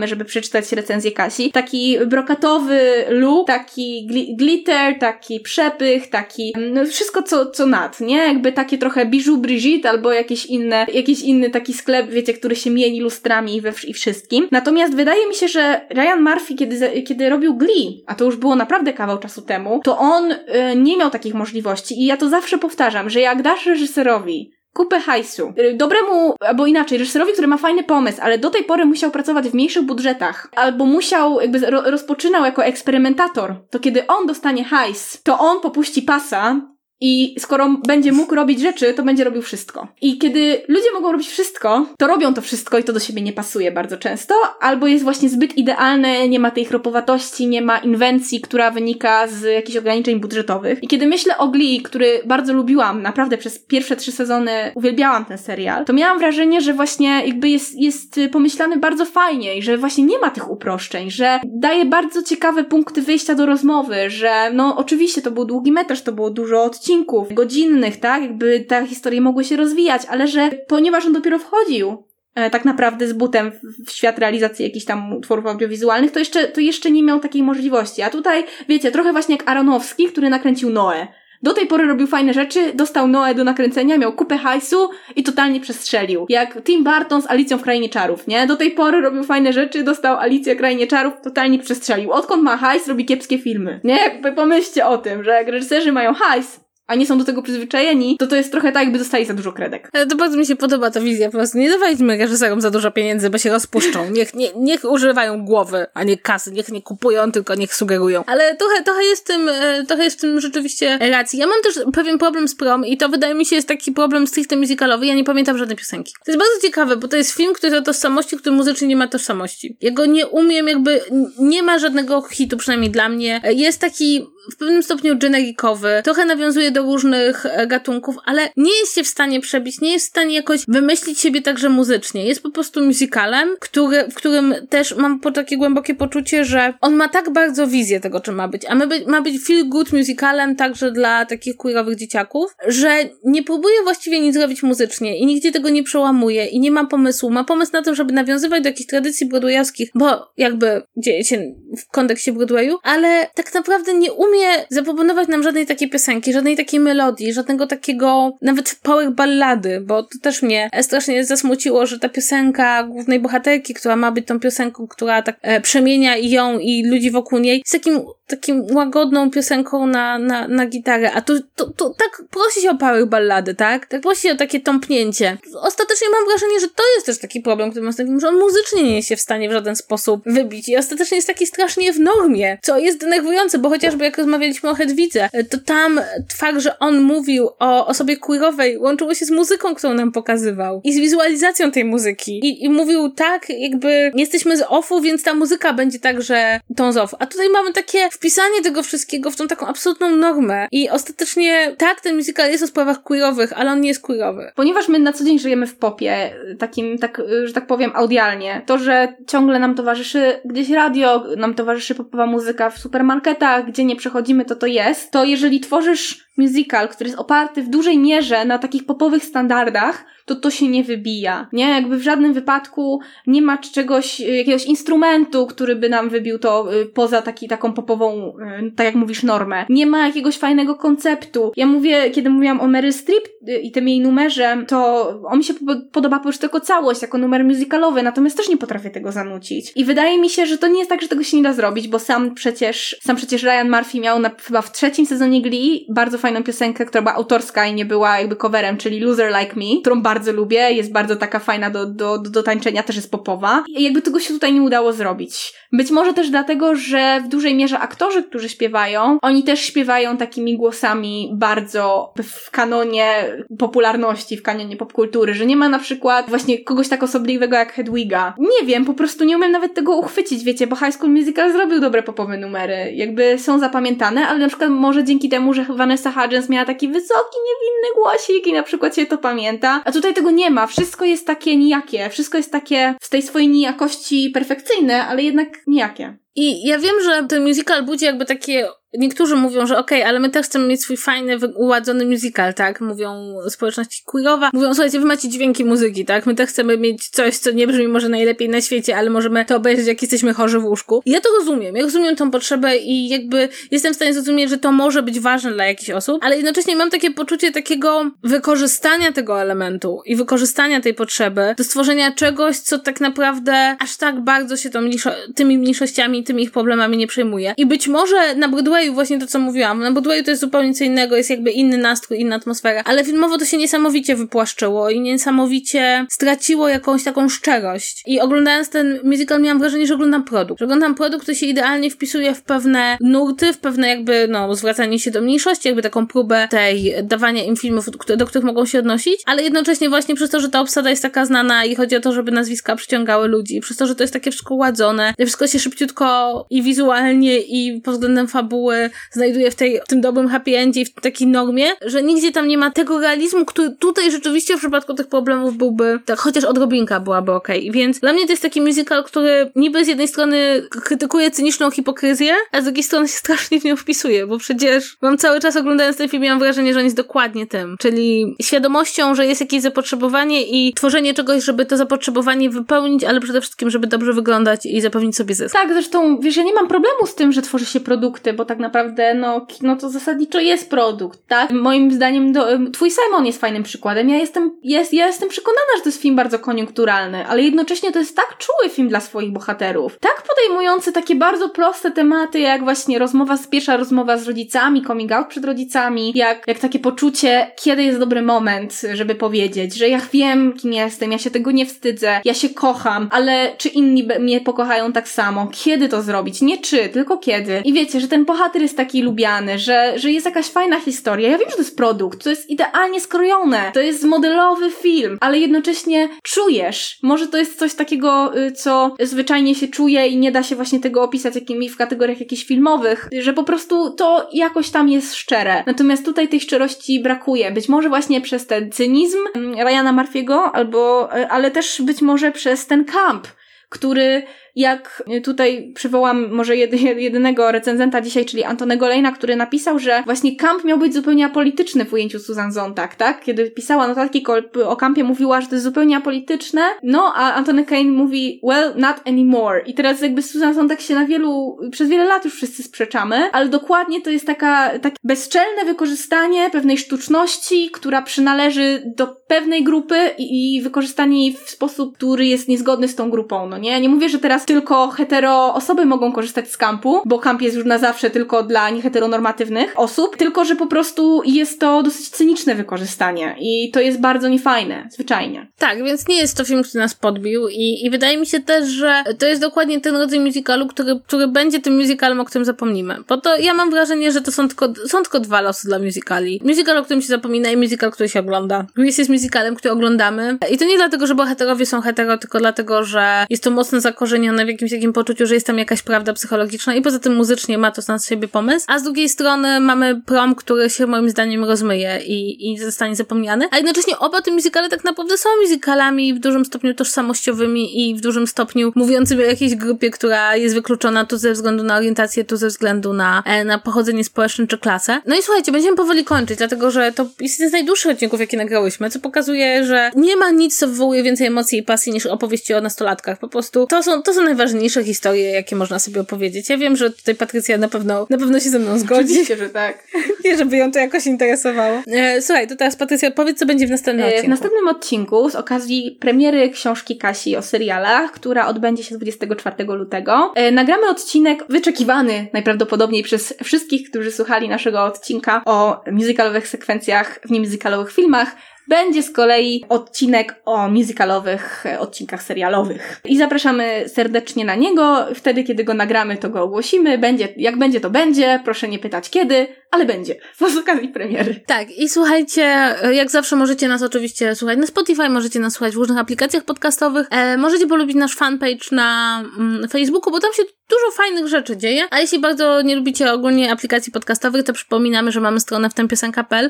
odsyłamy żeby przeczytać recenzję Kasi. Taki brokatowy look, taki gli glitter, taki przepych, taki no, wszystko co, co nad, nie? Jakby takie trochę bijou Brigitte albo jakieś inne, jakiś inny taki sklep, wiecie, który się mieni lustrami i, we, i wszystkim. Natomiast wydaje mi się, że Ryan Murphy, kiedy, kiedy robił Glee, a to już było naprawdę kawał czasu temu, to on y, nie miał takich możliwości i ja to zawsze powtarzam, że jak dasz reżyserowi kupę hajsu. Dobremu, albo inaczej, reżyserowi, który ma fajny pomysł, ale do tej pory musiał pracować w mniejszych budżetach, albo musiał, jakby ro rozpoczynał jako eksperymentator, to kiedy on dostanie hajs, to on popuści pasa i skoro będzie mógł robić rzeczy, to będzie robił wszystko. I kiedy ludzie mogą robić wszystko, to robią to wszystko i to do siebie nie pasuje bardzo często, albo jest właśnie zbyt idealne, nie ma tej chropowatości, nie ma inwencji, która wynika z jakichś ograniczeń budżetowych. I kiedy myślę o Glee, który bardzo lubiłam, naprawdę przez pierwsze trzy sezony uwielbiałam ten serial, to miałam wrażenie, że właśnie jakby jest, jest pomyślany bardzo fajnie i że właśnie nie ma tych uproszczeń, że daje bardzo ciekawe punkty wyjścia do rozmowy, że no oczywiście to był długi metraż, to było dużo odcinków, odcinków godzinnych, tak? Jakby te historie mogły się rozwijać, ale że ponieważ on dopiero wchodził e, tak naprawdę z butem w świat realizacji jakichś tam utworów audiowizualnych, to jeszcze, to jeszcze nie miał takiej możliwości. A tutaj, wiecie, trochę właśnie jak Aronowski, który nakręcił Noe. Do tej pory robił fajne rzeczy, dostał Noe do nakręcenia, miał kupę hajsu i totalnie przestrzelił. Jak Tim Burton z Alicją w Krainie Czarów, nie? Do tej pory robił fajne rzeczy, dostał Alicję w Krainie Czarów, totalnie przestrzelił. Odkąd ma hajs, robi kiepskie filmy. Nie? Jakby pomyślcie o tym, że jak reżyserzy mają hajs, a nie są do tego przyzwyczajeni, to to jest trochę tak, jakby dostali za dużo kredek. To bardzo mi się podoba ta wizja, po prostu nie dawajmy reżyserom za dużo pieniędzy, bo się rozpuszczą. Niech, nie, niech używają głowy, a nie kasy, niech nie kupują, tylko niech sugerują. Ale trochę, trochę jest w tym, e, trochę jest w tym rzeczywiście racji. Ja mam też pewien problem z prom i to wydaje mi się jest taki problem stricte musicalowy, ja nie pamiętam żadnej piosenki. To jest bardzo ciekawe, bo to jest film, który o tożsamości, który muzycznie nie ma tożsamości. Ja go nie umiem jakby, nie ma żadnego hitu, przynajmniej dla mnie. Jest taki w pewnym stopniu generikowy, trochę nawiązuje do różnych e, gatunków, ale nie jest się w stanie przebić, nie jest w stanie jakoś wymyślić siebie także muzycznie. Jest po prostu musicalem, który, w którym też mam takie głębokie poczucie, że on ma tak bardzo wizję tego, czym ma być, a ma być, ma być feel good musicalem także dla takich queerowych dzieciaków, że nie próbuje właściwie nic zrobić muzycznie i nigdzie tego nie przełamuje i nie ma pomysłu. Ma pomysł na to, żeby nawiązywać do jakichś tradycji broadwayowskich, bo jakby dzieje się w kontekście Broadwayu, ale tak naprawdę nie umie umie zaproponować nam żadnej takiej piosenki, żadnej takiej melodii, żadnego takiego nawet power ballady, bo to też mnie strasznie zasmuciło, że ta piosenka głównej bohaterki, która ma być tą piosenką, która tak e, przemienia i ją i ludzi wokół niej, z takim takim łagodną piosenką na, na, na gitarę, a tu, tu, tu tak prosi się o power ballady, tak? Tak prosi się o takie tąpnięcie. Ostatecznie mam wrażenie, że to jest też taki problem, który mam z że on muzycznie nie jest się w stanie w żaden sposób wybić i ostatecznie jest taki strasznie w normie, co jest denerwujące, bo chociażby jak rozmawialiśmy o Hedwidze, to tam fakt, że on mówił o osobie queerowej łączyło się z muzyką, którą nam pokazywał i z wizualizacją tej muzyki i, i mówił tak, jakby jesteśmy z offu, więc ta muzyka będzie także tą z offu. A tutaj mamy takie wpisanie tego wszystkiego w tą taką absolutną normę i ostatecznie tak, ten musical jest o sprawach queerowych, ale on nie jest queerowy. Ponieważ my na co dzień żyjemy w popie, takim, tak, że tak powiem, audialnie, to, że ciągle nam towarzyszy gdzieś radio, nam towarzyszy popowa muzyka w supermarketach, gdzie nie przechodzimy, to to jest, to jeżeli tworzysz musical, który jest oparty w dużej mierze na takich popowych standardach, to to się nie wybija. Nie? Jakby w żadnym wypadku nie ma czegoś, jakiegoś instrumentu, który by nam wybił to y, poza taki, taką popową, y, tak jak mówisz, normę. Nie ma jakiegoś fajnego konceptu. Ja mówię, kiedy mówiłam o Mary Streep y, i tym jej numerze, to on mi się podoba po prostu jako całość, jako numer musicalowy, natomiast też nie potrafię tego zanucić. I wydaje mi się, że to nie jest tak, że tego się nie da zrobić, bo sam przecież, sam przecież Ryan Murphy miał na, chyba w trzecim sezonie Glee bardzo fajną piosenkę, która była autorska i nie była jakby coverem, czyli Loser Like Me, którą bardzo lubię, jest bardzo taka fajna do, do, do, tańczenia, też jest popowa. I jakby tego się tutaj nie udało zrobić. Być może też dlatego, że w dużej mierze aktorzy, którzy śpiewają, oni też śpiewają takimi głosami bardzo w kanonie popularności, w kanonie popkultury, że nie ma na przykład właśnie kogoś tak osobliwego jak Hedwiga. Nie wiem, po prostu nie umiem nawet tego uchwycić, wiecie, bo High School Musical zrobił dobre popowe numery. Jakby są zapamiętane, ale na przykład może dzięki temu, że Vanessa Hudgens miała taki wysoki, niewinny głosik i na przykład się to pamięta. A tutaj tego nie ma. Wszystko jest takie nijakie. Wszystko jest takie w tej swojej nijakości perfekcyjne, ale jednak nijakie. I ja wiem, że ten musical budzi jakby takie Niektórzy mówią, że okej, okay, ale my też chcemy mieć swój fajny, uładzony musical, tak? Mówią społeczności queerowa. Mówią, słuchajcie, wy macie dźwięki muzyki, tak? My też chcemy mieć coś, co nie brzmi może najlepiej na świecie, ale możemy to obejrzeć, jak jesteśmy chorzy w łóżku. I ja to rozumiem. Ja rozumiem tą potrzebę i jakby jestem w stanie zrozumieć, że to może być ważne dla jakichś osób, ale jednocześnie mam takie poczucie takiego wykorzystania tego elementu i wykorzystania tej potrzeby do stworzenia czegoś, co tak naprawdę aż tak bardzo się tą mniejszo- tymi mniejszościami, tymi ich problemami nie przejmuje. I być może na Broadway Broadwayu właśnie to, co mówiłam. Na Broadwayu to jest zupełnie co innego, jest jakby inny nastrój, inna atmosfera, ale filmowo to się niesamowicie wypłaszczyło i niesamowicie straciło jakąś taką szczerość. I oglądając ten musical miałam wrażenie, że oglądam produkt. Że oglądam produkt, który się idealnie wpisuje w pewne nurty, w pewne jakby, no, zwracanie się do mniejszości, jakby taką próbę tej dawania im filmów, do których mogą się odnosić, ale jednocześnie właśnie przez to, że ta obsada jest taka znana i chodzi o to, żeby nazwiska przyciągały ludzi, przez to, że to jest takie wszystko ładzone, wszystko się szybciutko i wizualnie i pod względem fabuły fabuły znajduje w, tej, w tym dobrym happy endzie w takiej normie, że nigdzie tam nie ma tego realizmu, który tutaj rzeczywiście w przypadku tych problemów byłby, tak, chociaż odrobinka byłaby okej. Okay. Więc dla mnie to jest taki musical, który niby z jednej strony krytykuje cyniczną hipokryzję, a z drugiej strony się strasznie w nią wpisuje, bo przecież mam cały czas oglądając ten film, mam wrażenie, że on jest dokładnie tym, czyli świadomością, że jest jakieś zapotrzebowanie i tworzenie czegoś, żeby to zapotrzebowanie wypełnić, ale przede wszystkim, żeby dobrze wyglądać i zapewnić sobie zysk. Tak, zresztą, wiesz, ja nie mam problemu z tym, że tworzy się produkty, bo tak naprawdę, no, no to zasadniczo jest produkt, tak? Moim zdaniem do, twój Simon jest fajnym przykładem. Ja jestem, jest, ja jestem przekonana, że to jest film bardzo koniunkturalny, ale jednocześnie to jest tak czuły film dla swoich bohaterów. Tak podejmujący takie bardzo proste tematy, jak właśnie rozmowa, pierwsza rozmowa z rodzicami, coming out przed rodzicami, jak, jak takie poczucie, kiedy jest dobry moment, żeby powiedzieć, że ja wiem, kim jestem, ja się tego nie wstydzę, ja się kocham, ale czy inni mnie pokochają tak samo? Kiedy to zrobić? Nie czy, tylko kiedy. I wiecie, że ten bohater bohater jest taki lubiany, że, że jest jakaś fajna historia. Ja wiem, że to jest produkt, to jest idealnie skrojone, to jest modelowy film, ale jednocześnie czujesz. Może to jest coś takiego, y, co zwyczajnie się czuje i nie da się właśnie tego opisać jakimi w kategoriach jakichś filmowych, że po prostu to jakoś tam jest szczere. Natomiast tutaj tej szczerości brakuje. Być może właśnie przez ten cynizm mm, Ryana Murphy'ego, albo, y, ale też być może przez ten camp, który jak tutaj przywołam może jedynego recenzenta dzisiaj, czyli Antonego Lejna, który napisał, że właśnie kamp miał być zupełnie apolityczny w ujęciu Susan Zontag, tak? Kiedy pisała notatki o kampie, mówiła, że to jest zupełnie apolityczne, no a Antony Kane mówi, well, not anymore. I teraz jakby Susan Zontag się na wielu, przez wiele lat już wszyscy sprzeczamy, ale dokładnie to jest taka, takie bezczelne wykorzystanie pewnej sztuczności, która przynależy do pewnej grupy i, i wykorzystanie jej w sposób, który jest niezgodny z tą grupą, no nie? Nie mówię, że teraz tylko hetero osoby mogą korzystać z kampu, bo kamp jest już na zawsze tylko dla nieheteronormatywnych osób, tylko że po prostu jest to dosyć cyniczne wykorzystanie i to jest bardzo niefajne, zwyczajnie. Tak, więc nie jest to film, który nas podbił i, i wydaje mi się też, że to jest dokładnie ten rodzaj musicalu, który, który będzie tym musicalem, o którym zapomnimy. Bo to ja mam wrażenie, że to są tylko, są tylko dwa losy dla musicali. Musical, o którym się zapomina i musical, który się ogląda. Grease jest musicalem, który oglądamy i to nie dlatego, że bohaterowie są hetero, tylko dlatego, że jest to mocno zakorzenione spełnione w jakimś takim poczuciu, że jest tam jakaś prawda psychologiczna i poza tym muzycznie ma to na siebie pomysł, a z drugiej strony mamy prom, który się moim zdaniem rozmyje i, i zostanie zapomniany, a jednocześnie oba te muzykale tak naprawdę są muzykalami w dużym stopniu tożsamościowymi i w dużym stopniu mówiącymi o jakiejś grupie, która jest wykluczona tu ze względu na orientację, tu ze względu na, e, na pochodzenie społeczne czy klasę. No i słuchajcie, będziemy powoli kończyć, dlatego że to jest jeden z najdłuższych odcinków, jakie nagrałyśmy, co pokazuje, że nie ma nic, co wywołuje więcej emocji i pasji niż opowieści o nastolatkach. Po prostu to są, to są najważniejsze historie, jakie można sobie opowiedzieć. Ja wiem, że tutaj Patrycja na pewno, na pewno się ze mną zgodzi. Oczywiście, że tak. Nie, żeby ją to jakoś interesowało. E, słuchaj, to teraz Patrycja, powiedz, co będzie w następnym odcinku. W następnym odcinku z okazji premiery książki Kasi o serialach, która odbędzie się 24 lutego, e, nagramy odcinek wyczekiwany najprawdopodobniej przez wszystkich, którzy słuchali naszego odcinka o musicalowych sekwencjach w niemuzykalowych filmach, będzie z kolei odcinek o musicalowych e, odcinkach serialowych. I zapraszamy serdecznie na niego. Wtedy, kiedy go nagramy, to go ogłosimy. Będzie, jak będzie, to będzie. Proszę nie pytać kiedy, ale będzie. Z okazji premiery. Tak, i słuchajcie, e, jak zawsze możecie nas oczywiście słuchać na Spotify, możecie nas słuchać w różnych aplikacjach podcastowych. E, możecie polubić nasz fanpage na mm, Facebooku, bo tam się dużo fajnych rzeczy dzieje. A jeśli bardzo nie lubicie ogólnie aplikacji podcastowych, to przypominamy, że mamy stronę w tym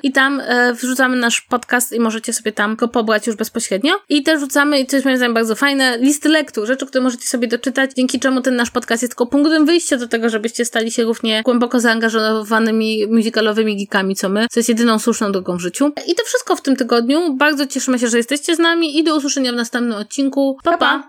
i tam e, wrzucamy nasz podcast i możecie sobie tam go pobrać już bezpośrednio. I też wrzucamy, i jest moim zdaniem bardzo fajne, listy lektur, rzeczy, które możecie sobie doczytać, dzięki czemu ten nasz podcast jest tylko punktem wyjścia do tego, żebyście stali się równie głęboko zaangażowanymi musicalowymi geekami, co my, co jest jedyną słuszną drogą w życiu. I to wszystko w tym tygodniu. Bardzo cieszymy się, że jesteście z nami i do usłyszenia w następnym odcinku. Pa, pa! pa.